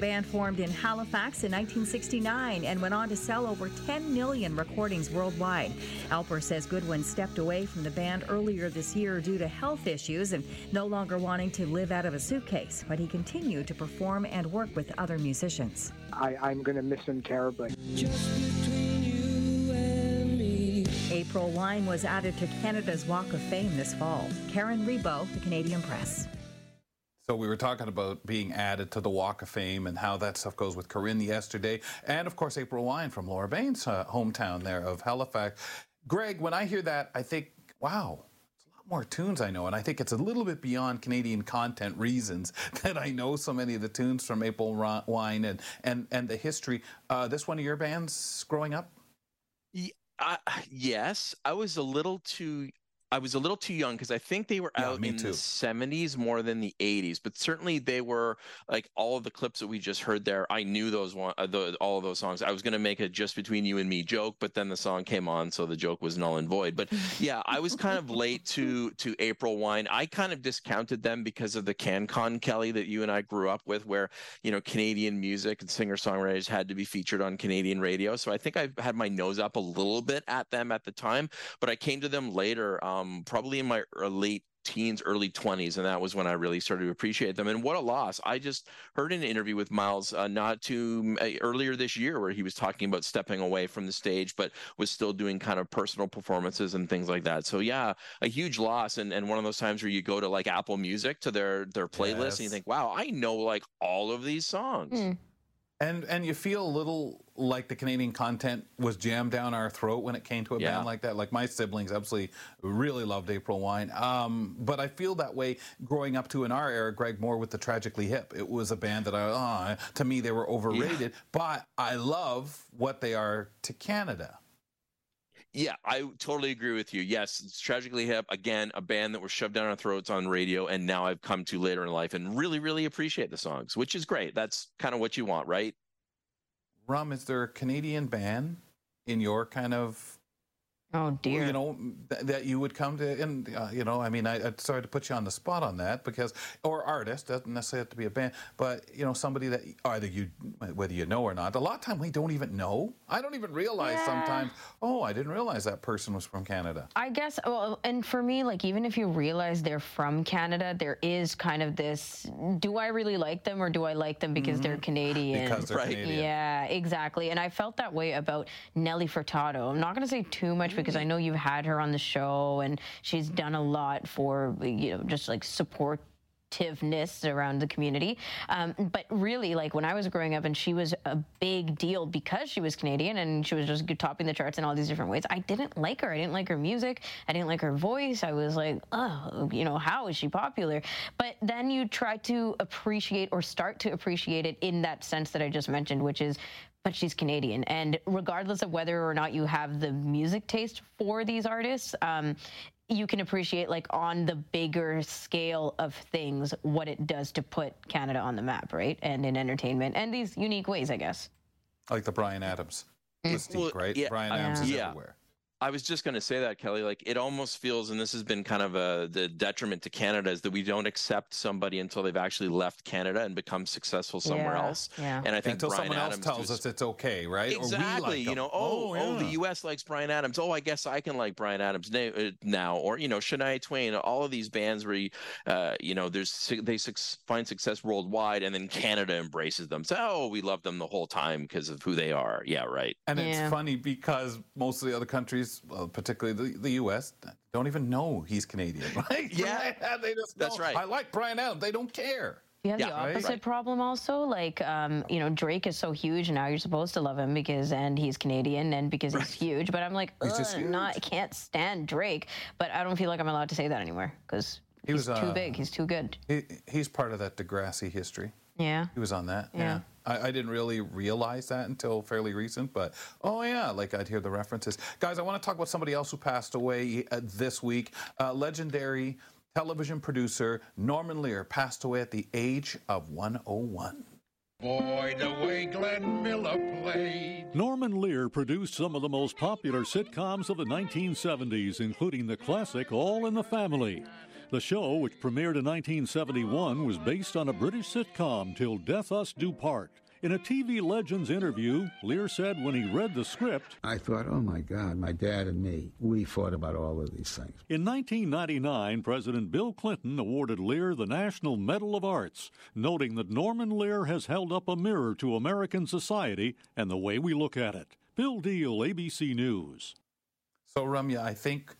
The band formed in Halifax in 1969 and went on to sell over 10 million recordings worldwide. Alper says Goodwyn stepped away from the band earlier this year due to health issues and no longer wanting to live out of a suitcase, but he continued to perform and work with other musicians. I, I'm going to miss him terribly. April Wine was added to Canada's Walk of Fame this fall. Karen Rebo, the Canadian Press. So we were talking about being added to the Walk of Fame and how that stuff goes with Corinne yesterday, and of course April Wine from Laura Bain's uh, hometown there of Halifax. Greg, when I hear that, I think, wow, it's a lot more tunes I know, and I think it's a little bit beyond Canadian content reasons <laughs> that I know so many of the tunes from April Wine and and and the history. Uh, this one of your bands growing up? Ye- I, yes, I was a little too. I was a little too young because I think they were Yeah, out in too. the 70s more than the 80s. But certainly they were like all of the clips that we just heard there. I knew those one, uh, the, all of those songs. I was going to make a just between you and me joke, but then the song came on, so the joke was null and void. But yeah, I was kind of late to <laughs> to April Wine. I kind of discounted them because of the CanCon Kelly that you and I grew up with, where you know Canadian music and singer songwriters had to be featured on Canadian radio. So I think I had my nose up a little bit at them at the time, but I came to them later, um, probably in my late teens, early 20s, and that was when I really started to appreciate them. And what a loss! I just heard an interview with Myles uh, not too uh, earlier this year where he was talking about stepping away from the stage, but was still doing kind of personal performances and things like that. So yeah, a huge loss, and and one of those times where you go to like Apple Music to their their playlist and you think, wow, I know like all of these songs. Hmm. And and you feel a little like the Canadian content was jammed down our throat when it came to a Yeah. band like that. Like my siblings absolutely really loved April Wine. Um, but I feel that way growing up to in our era, Greg Moore with the Tragically Hip. It was a band that I oh, to me they were overrated, but I love what they are to Canada. Yeah, I totally agree with you. Yes, it's tragically hip. Again, a band that was shoved down our throats on radio, and now I've come to later in life and really, really appreciate the songs, which is great. That's kind of what you want, right? Rum, is there a Canadian band in your kind of Oh dear. you know th- that you would come to, and uh, you know, I mean, I, I'm sorry to put you on the spot on that because, or artist doesn't necessarily have to be a band, but you know, somebody that either you, whether you know or not. A lot of time we don't even know. I don't even realize Yeah. sometimes. Oh, I didn't realize that person was from Canada. I guess, well, and for me, like, even if you realize they're from Canada, there is kind of this do I really like them or do I like them because they're Canadian? Mm-hmm. Because they're Right. Canadian. Yeah, exactly. And I felt that way about Nelly Furtado. I'm not going to say too much because I know you've had her on the show and she's done a lot for, you know, just like support positiveness around the community. Um, but really, like when I was growing up and she was a big deal because she was Canadian and she was just topping the charts in all these different ways, I didn't like her. I didn't like her music. I didn't like her voice. I was like, oh, you know, how is she popular? But then you try to appreciate or start to appreciate it in that sense that I just mentioned, which is but she's Canadian. And regardless of whether or not you have the music taste for these artists, um, you can appreciate, like, on the bigger scale of things, what it does to put Canada on the map, right? And in entertainment and these unique ways, I guess. Like the Bryan Adams mystique, Well, right? yeah, Bryan Adams is yeah. everywhere. I was just going to say that, Kelly. Like, it almost feels, and this has been kind of a the detriment to Canada, is that we don't accept somebody until they've actually left Canada and become successful somewhere Yeah, else. yeah. And I think Until Bryan someone else Adams tells just- us it's okay, right? Or we Exactly. like you know, oh, oh, the. U.S. likes Bryan Adams. Oh, I guess I can like Bryan Adams na- uh, now. Or you know, Shania Twain. All of these bands where you, uh, you know, there's they suc- find success worldwide, and then Canada embraces them. So, oh, we love them the whole time because of who they are. Yeah, right. And it's funny because most of the other countries, well, particularly the, the U.S., don't even know he's Canadian. <laughs> Right? Yeah. <laughs> they just That's know, right. I like Bryan Adams. They don't care. You have the Yeah, right. opposite problem also. Like, um, you know, Drake is so huge and now. You're supposed to love him because, and he's Canadian, and because he's huge. But I'm like, He's just not, I can't stand Drake. But I don't feel like I'm allowed to say that anymore because He he's was, too uh, big. He's too good. He, he's part of that Degrassi history. Yeah. He was on that. Yeah. Yeah. I, I didn't really realize that until fairly recent, but oh yeah, like I'd hear the references. Guys, I want to talk about somebody else who passed away uh, this week. Uh, legendary television producer Norman Lear passed away at the age of 101. Boy, the way Glenn Miller played. Norman Lear produced some of the most popular sitcoms of the 1970s, including the classic All in the Family. The show, which premiered in 1971, was based on a British sitcom, Till Death Us Do Part. In a TV Legends interview, Lear said when he read the script, I thought, oh my God, my dad and me, we fought about all of these things. In 1999, President Bill Clinton awarded Lear the National Medal of Arts, noting that Norman Lear has held up a mirror to American society and the way we look at it. Bill Deal, ABC News. So, Ramya, I think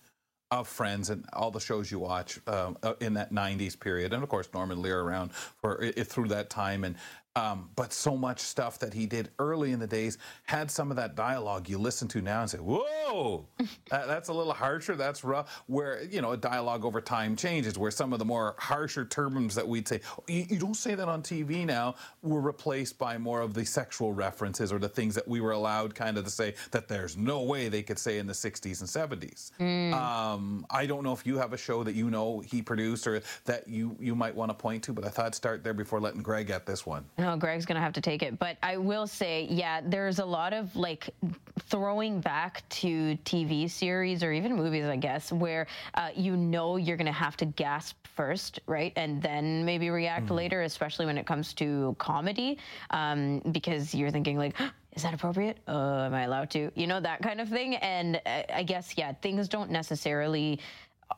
of Friends and all the shows you watch um, uh, in that '90s period, and of course Norman Lear around for it, through that time, and um, but so much stuff that he did early in the days had some of that dialogue you listen to now and say, "Whoa, <laughs> that, that's a little harsher. That's rough." Where you know a dialogue over time changes, where some of the more harsher terms that we'd say, you, you don't say that on TV now, were replaced by more of the sexual references or the things that we were allowed kind of to say that there's no way they could say in the 60s and 70s. Um, I don't know if you have a show that you know he produced or that you you might want to point to, but I thought I'd start there before letting Greg get this one. No, Greg's gonna have to take it. But I will say, yeah, there's a lot of like throwing back to TV series or even movies, I guess, where uh, you know you're gonna have to gasp first, right, and then maybe react later, especially when it comes to comedy, um, because you're thinking like. Is that appropriate? Uh, am I allowed to? You know, that kind of thing. And uh, I guess, yeah, things don't necessarily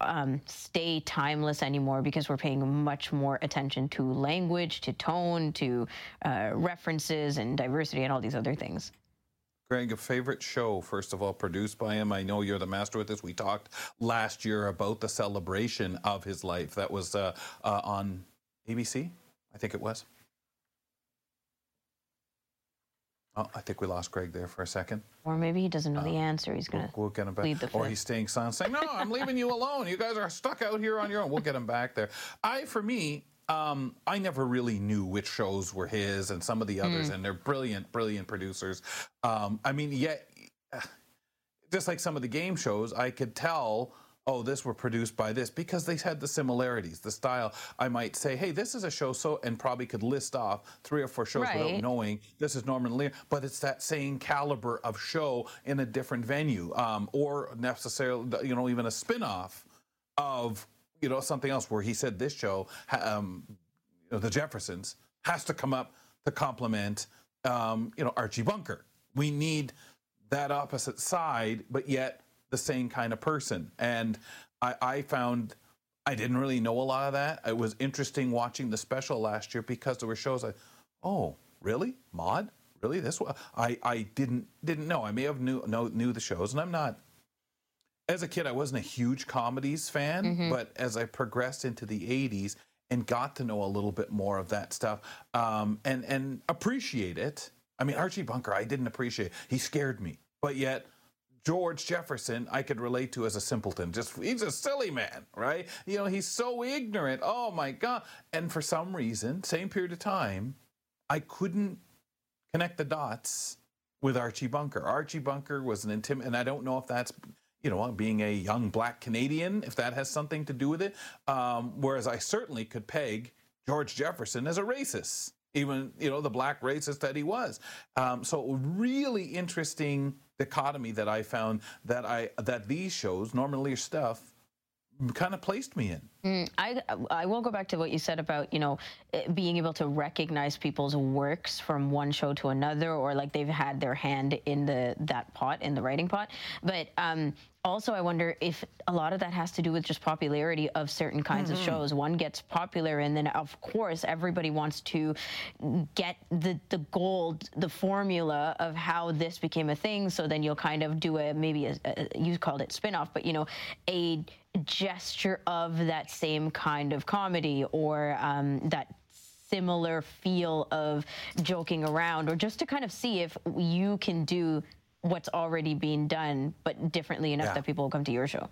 um, stay timeless anymore because we're paying much more attention to language, to tone, to uh, references and diversity and all these other things. Greg, a favorite show, first of all, produced by him. I know you're the master with this. We talked last year about the celebration of his life. That was uh, uh, on ABC, I think it was. Oh, I think we lost Greg there for a second. Or maybe he doesn't know the answer. He's gonna We'll get him back. plead the Or he's staying silent, saying, "No, I'm leaving you alone. You guys are stuck out here on your own." We'll get him back there. I, for me, um, I never really knew which shows were his and some of the others, Mm. and they're brilliant, brilliant producers. Um, I mean, yet, <sighs> just like some of the game shows, I could tell. Oh, this were produced by this because they had the similarities, the style. I might say, "Hey, this is a show," so and probably could list off three or four shows without knowing this is Norman Lear, but it's that same caliber of show in a different venue, um, or necessarily, you know, even a spin-off of you know something else where he said this show, um, you know, the Jeffersons has to come up to complement, um, you know, Archie Bunker. We need that opposite side, but yet the same kind of person. And I, I found I didn't really know a lot of that. It was interesting watching the special last year because there were shows I, oh, really, Maude, really this one? I I didn't didn't know. I may have knew know, knew the shows, and I'm not. As a kid, I wasn't a huge comedies fan, Mhm. but as I progressed into the '80s and got to know a little bit more of that stuff, um, and and appreciate it. I mean, Archie Bunker, I didn't appreciate. He scared me, but yet George Jefferson, I could relate to as a simpleton. Just he's a silly man, right? You know, he's so ignorant. Oh my god! And for some reason, same period of time, I couldn't connect the dots with Archie Bunker. Archie Bunker was an intimate, and I don't know if that's you know being a young black Canadian, if that has something to do with it. Um, whereas I certainly could peg George Jefferson as a racist, even you know the black racist that he was. Um, so really interesting dichotomy that I found that I that these shows, Norman Lear stuff, kind of placed me in. Mm, I I will go back to what you said about you know eh, being able to recognize people's works from one show to another, or like they've had their hand in the that pot in the writing pot. But um, also, I wonder if a lot of that has to do with just popularity of certain kinds of Mhm. shows. One gets popular, and then of course everybody wants to get the the gold, the formula of how this became a thing. So then you'll kind of do a maybe a, a you called it spin-off, but you know a gesture of that same kind of comedy or um, that similar feel of joking around or just to kind of see if you can do what's already being done but differently enough Yeah. that people will come to your show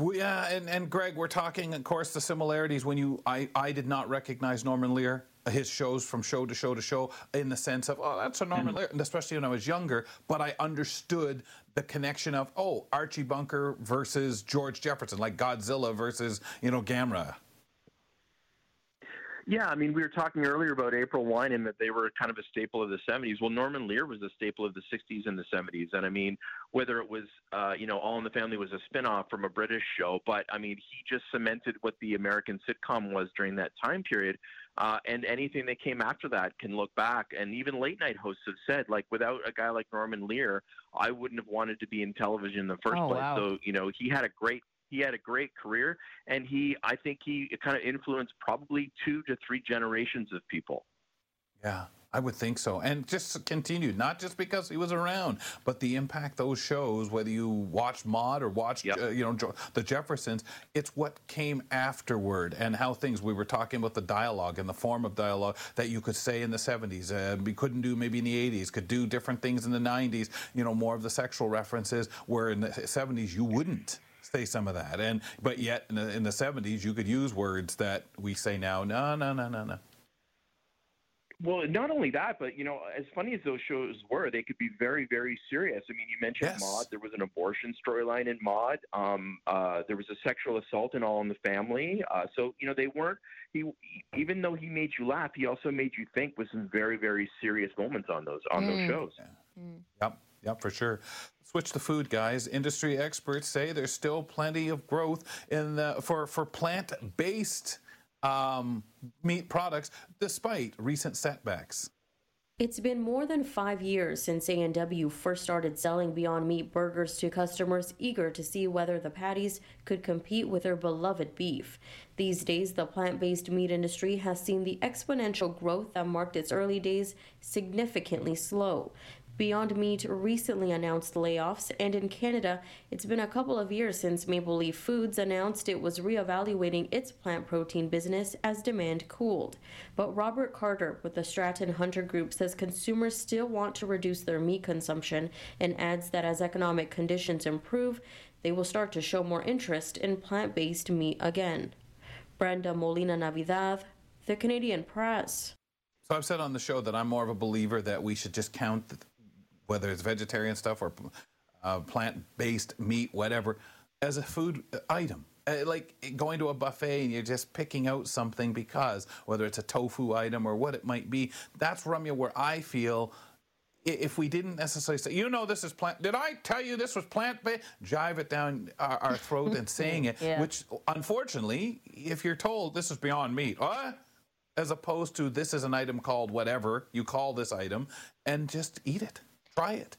Well, yeah, and, and Greg, we're talking, of course, the similarities when you I, I did not recognize Norman Lear, his shows from show to show to show, in the sense of, oh, that's a Norman Lear, and especially when I was younger, but I understood the connection of, oh, Archie Bunker versus George Jefferson, like Godzilla versus, you know, Gamera. Yeah, I mean, we were talking earlier about April Wine and that they were kind of a staple of the 70s. Well, Norman Lear was a staple of the 60s and the 70s. And I mean, whether it was, uh, you know, All in the Family was a spinoff from a British show, but I mean, he just cemented what the American sitcom was during that time period. Uh, and anything that came after that can look back. And even late night hosts have said, like, without a guy like Norman Lear, I wouldn't have wanted to be in television in the first Oh, place. wow. So, you know, he had a great he had a great career and he i think he kind of influenced probably two to three generations of people Yeah, I would think so. And just continued, not just because he was around, but the impact those shows, whether you watch Maude or watch, uh, you know, the Jeffersons, it's what came afterward and how things, we were talking about the dialogue and the form of dialogue that you could say in the 70s, uh, we couldn't do maybe in the 80s, could do different things in the 90s, you know, more of the sexual references, where in the 70s you wouldn't say some of that. And, but yet in the, in the 70s, you could use words that we say now, no, no, no, no, no. Well not only that but you know as funny as those shows were they could be very very serious i mean you mentioned Yes. Maude there was an abortion storyline in Maude um, uh, there was a sexual assault in all in the family uh, so you know they weren't he even though he made you laugh he also made you think with some very very serious moments on those on those Mm. shows Yep, yep, for sure. Switch to food, guys. Industry experts say there's still plenty of growth in the, for for plant-based um, meat products, despite recent setbacks. It's been more than five years since A&W first started selling Beyond Meat burgers to customers eager to see whether the patties could compete with their beloved beef. These days, the plant-based meat industry has seen the exponential growth that marked its early days significantly slow. Beyond Meat recently announced layoffs, and in Canada, it's been a couple of years since Maple Leaf Foods announced it was reevaluating its plant protein business as demand cooled. But Robert Carter with the Stratton Hunter Group says consumers still want to reduce their meat consumption and adds that as economic conditions improve, they will start to show more interest in plant based meat again. Brenda Molina Navidad, The Canadian Press. So I've said on the show that I'm more of a believer that we should just count whether it's vegetarian stuff or uh, plant-based meat, whatever, as a food item. Uh, like going to a buffet and you're just picking out something because whether it's a tofu item or what it might be. That's Ramya where I feel if we didn't necessarily say, you know, this is plant. Did I tell you this was plant based? Jive it down our, our throat and <laughs> saying it, Yeah. which unfortunately, if you're told this is beyond meat, what? As opposed to this is an item called whatever you call this item, and just eat it, try it.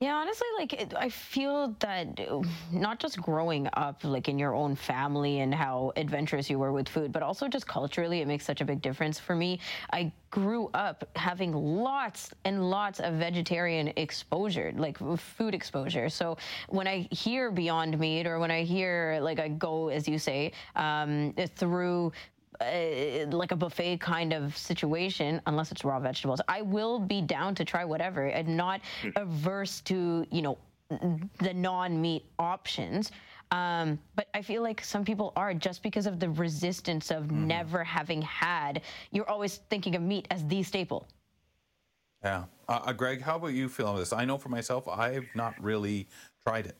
Yeah, honestly, like I feel that <sighs> not just growing up, like in your own family and how adventurous you were with food, but also just culturally, it makes such a big difference for me. I grew up having lots and lots of vegetarian exposure, like food exposure. So when I hear Beyond Meat, or when I hear, like, I go, as you say, um, through uh, like a buffet kind of situation, unless it's raw vegetables. I will be down to try whatever and not averse to, you know, the non meat options. Um, but I feel like some people are just because of the resistance of never having had, you're always thinking of meat as the staple. Yeah. Uh, uh, Greg, how about you feel on this? I know for myself, I've not really tried it.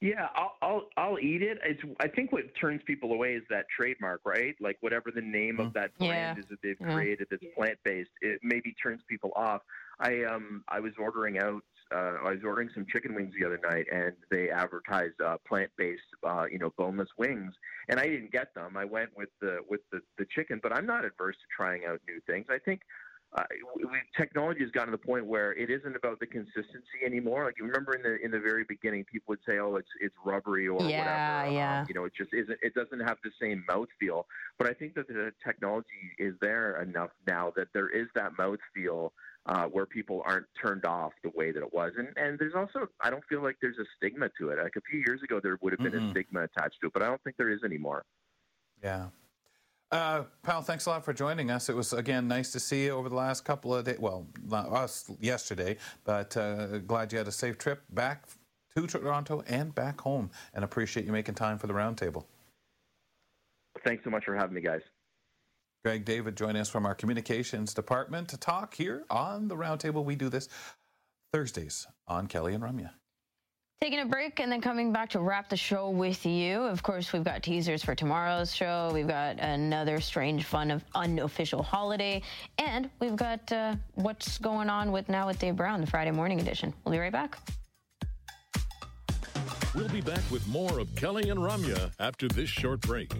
Yeah, I'll I'll I'll eat it. It's I think what turns people away is that trademark, right? Like whatever the name of that brand Yeah. is that they've Yeah. created that's plant based, it maybe turns people off. I um I was ordering out uh, I was ordering some chicken wings the other night and they advertised uh, plant based uh, you know boneless wings and I didn't get them. I went with the with the, the chicken, but I'm not adverse to trying out new things. I think uh, we, technology has gotten to the point where it isn't about the consistency anymore. Like you remember in the in the very beginning, people would say, "Oh, it's it's rubbery or Yeah, whatever." yeah. Um, you know, it just isn't. It doesn't have the same mouthfeel. But I think that the technology is there enough now that there is that mouthfeel uh, where people aren't turned off the way that it was. And and there's also I don't feel like there's a stigma to it. Like a few years ago, there would have been a Mm-mm. stigma attached to it, but I don't think there is anymore. Yeah. Uh, pal, thanks a lot for joining us. It was again nice to see you over the last couple of days. Well, not us yesterday, but uh, glad you had a safe trip back to Toronto and back home, and appreciate you making time for the roundtable. Thanks so much for having me, guys. Greg David joining us from our communications department to talk here on the roundtable. We do this Thursdays on Kelly and Ramya. Taking a break and then coming back to wrap the show with you. Of course, we've got teasers for tomorrow's show. We've got another strange, fun of unofficial holiday, and we've got uh, what's going on with now with Dave Brown, the Friday morning edition. We'll be right back. We'll be back with more of Kelly and Ramya after this short break.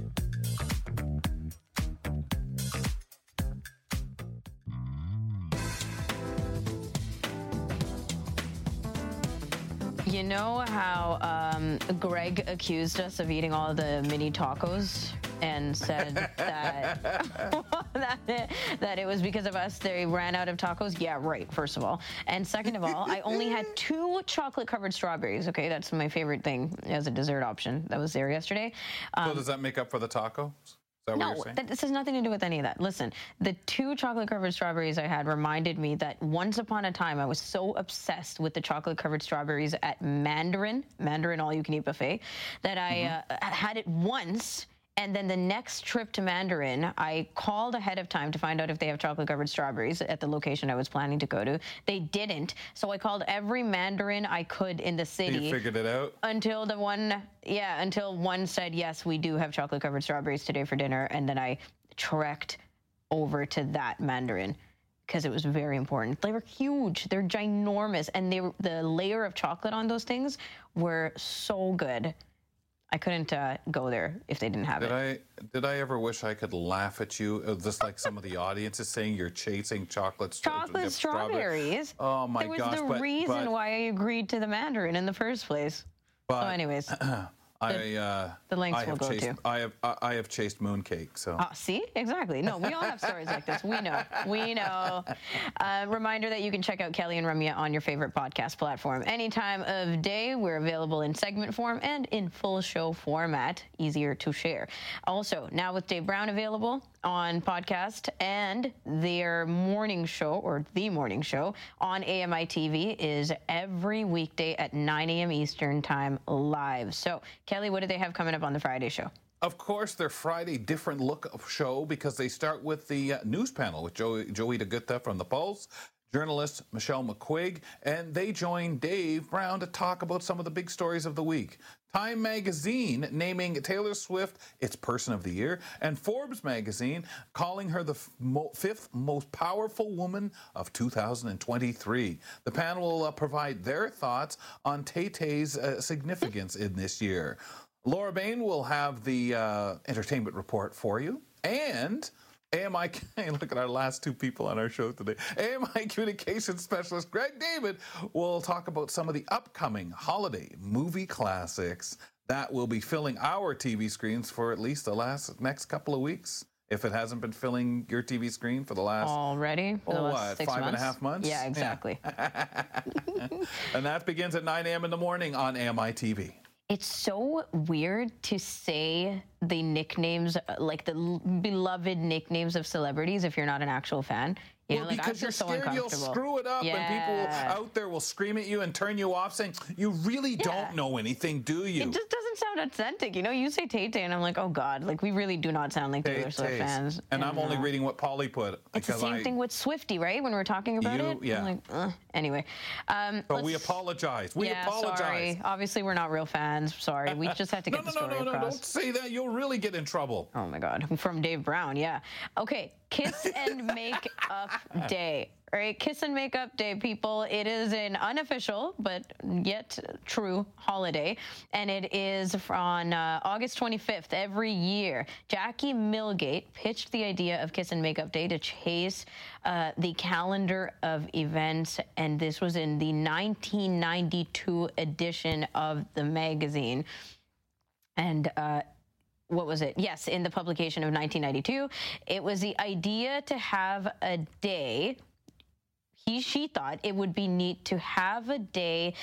Know how um, Greg accused us of eating all the mini tacos and said that, <laughs> that, it, that it was because of us they ran out of tacos? Yeah, right, first of all. And second of all, I only had <laughs> two chocolate covered strawberries. Okay, that's my favorite thing as a dessert option. That was there yesterday. so does that make up for the tacos? Is that what No, you're saying? that, this has nothing to do with any of that. Listen, the two chocolate covered strawberries I had reminded me that once upon a time I was so obsessed with the chocolate covered strawberries at Mandarin, Mandarin all you can eat buffet, that I uh, had it once. And then the next trip to Mandarin, I called ahead of time to find out if they have chocolate covered strawberries at the location I was planning to go to. They didn't. So I called every Mandarin I could in the city You figured it out? until the one yeah until one said yes we do have chocolate covered strawberries today for dinner and then i trekked over to that mandarin because it was very important they were huge they're ginormous and they were, the layer of chocolate on those things were so good i couldn't uh, go there if they didn't have Did it I did I ever wish I could laugh at you, uh, just like some of the audience is saying you're chasing chocolate, chocolate strawberries Oh my God! there was gosh! the but, reason but why i agreed to the mandarin in the first place so anyways <clears throat> I uh, the lengths I have we'll go chased, to. I have I have chased mooncake. So Ah, see, exactly. No, we all have stories like this. We know. We know. Uh, reminder that you can check out Kelly and Ramya on your favorite podcast platform any time of day. We're available in segment form and in full show format, easier to share. Also, now with Dave Brown available on podcast and their morning show or the morning show on AMI TV is every weekday at 9 a.m. Eastern Time live. So, Kelly, what do they have coming up on the Friday show? Of course, their Friday different look of show because they start with the uh, news panel with Joey, Joey DeGutta from The Pulse, journalist Michelle McQuigge, and they join Dave Brown to talk about some of the big stories of the week. Time magazine naming Taylor Swift its Person of the Year, and Forbes magazine calling her the mo- fifth most powerful woman of 2023. The panel will uh, provide their thoughts on Tay Tay's uh, significance in this year. Laura Bain will have the uh, entertainment report for you. And AMI, <laughs> look at our last two people on our show today. AMI communications specialist Greg David will talk about some of the upcoming holiday movie classics that will be filling our TV screens for at least the last next couple of weeks. If it hasn't been filling your TV screen for the last Already? For the oh, last what, six five and a half months? Yeah, exactly. <laughs> and that begins at 9 a.m. in the morning on AMI TV. It's so weird to say the nicknames, uh, like the l- beloved nicknames of celebrities, if you're not an actual fan. You well, know, like, because you're so scared you'll screw it up, and people out there will scream at you and turn you off, saying, "You really don't know anything, do you?" It just doesn't sound authentic. You know, you say Tay Tay, and I'm like, oh God, like we really do not sound like Taylor Swift fans. And I'm only uh, reading what Polly put It's the same I. thing with Swiftie, right? When we're talking about You- it, yeah. I'm like, Ugh. Anyway. Um, But we apologize. We yeah, apologize. Sorry. Obviously, we're not real fans. Sorry. We just had to No, <laughs> get no, the no, story no, no! across. Don't say that. You'll really get in trouble. Oh my God. <laughs> From Dave Brown, yeah. Okay, Kiss and Make Up <laughs> Day. Right, Kiss and Make Up Day, people. It is an unofficial but yet true holiday, and it is on uh, August 25th every year. Jackie Milgate pitched the idea of Kiss and Make Up Day to chase uh, the calendar of events, and this was in the 1992 edition of the magazine. And uh, what was it? Yes, in the publication of 1992, it was the idea to have a day. He, she thought it would be neat to have a day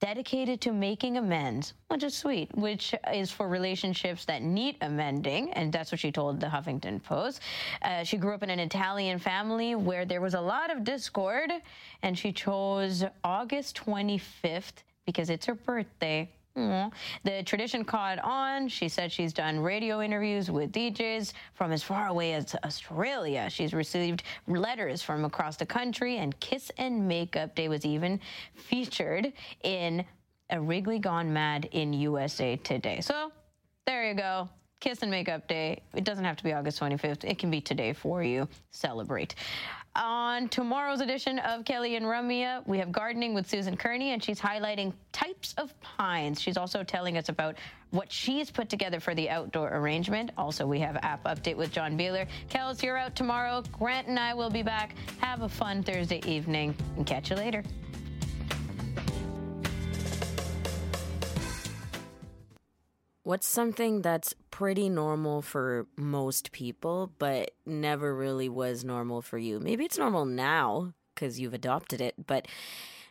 dedicated to making amends, which is sweet, which is for relationships that need amending. And that's what she told the Huffington Post. Uh, she grew up in an Italian family where there was a lot of discord, and she chose August 25th because it's her birthday. Aw. The tradition caught on. She said she's done radio interviews with DJs from as far away as Australia. She's received letters from across the country, and Kiss and Makeup Day was even featured in a Wrigley Gone Mad in USA Today. So there you go. Kiss and Makeup Day. It doesn't have to be August 25th. It can be today for you. Celebrate. On tomorrow's edition of Kelly and Ramya, we have gardening with Susan Kearney, and she's highlighting types of pines. She's also telling us about what she's put together for the outdoor arrangement. Also, we have app update with John Beeler. Kels, you're out tomorrow. Grant and I will be back. Have a fun Thursday evening, and catch you later. What's something that's pretty normal for most people, but never really was normal for you? Maybe it's normal now because you've adopted it, but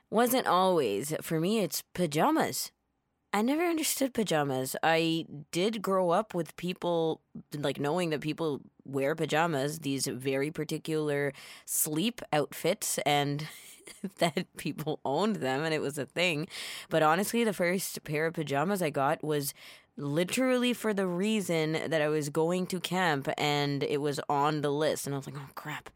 wasn't always. For me, it's pajamas. I never understood pajamas. I did grow up with people, like knowing that people wear pajamas, these very particular sleep outfits, and <laughs> that people owned them and it was a thing. But honestly, the first pair of pajamas I got was literally for the reason that I was going to camp and it was on the list. And I was like, oh crap,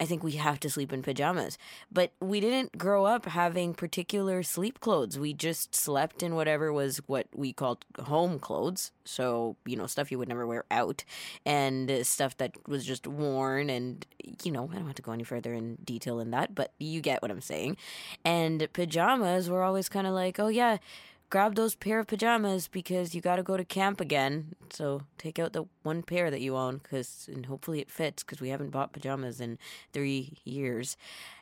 I think we have to sleep in pajamas. But we didn't grow up having particular sleep clothes. We just slept in whatever was what we called home clothes. So, you know, stuff you would never wear out and stuff that was just worn. And, you know, I don't have to go any further in detail in that, but you get what I'm saying. And pajamas were always kind of like, oh, yeah grab those pair of pajamas because you got to go to camp again. So take out the one pair that you own because and hopefully it fits because we haven't bought pajamas in three years.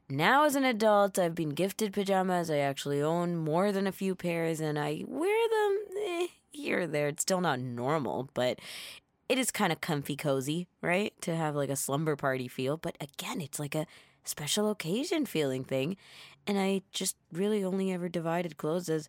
Now as an adult, I've been gifted pajamas. I actually own more than a few pairs and I wear them. Eh, here or there. It's still not normal, but it is kind of comfy cozy, right? To have like a slumber party feel. But again, it's like a special occasion feeling thing. And I just really only ever divided clothes as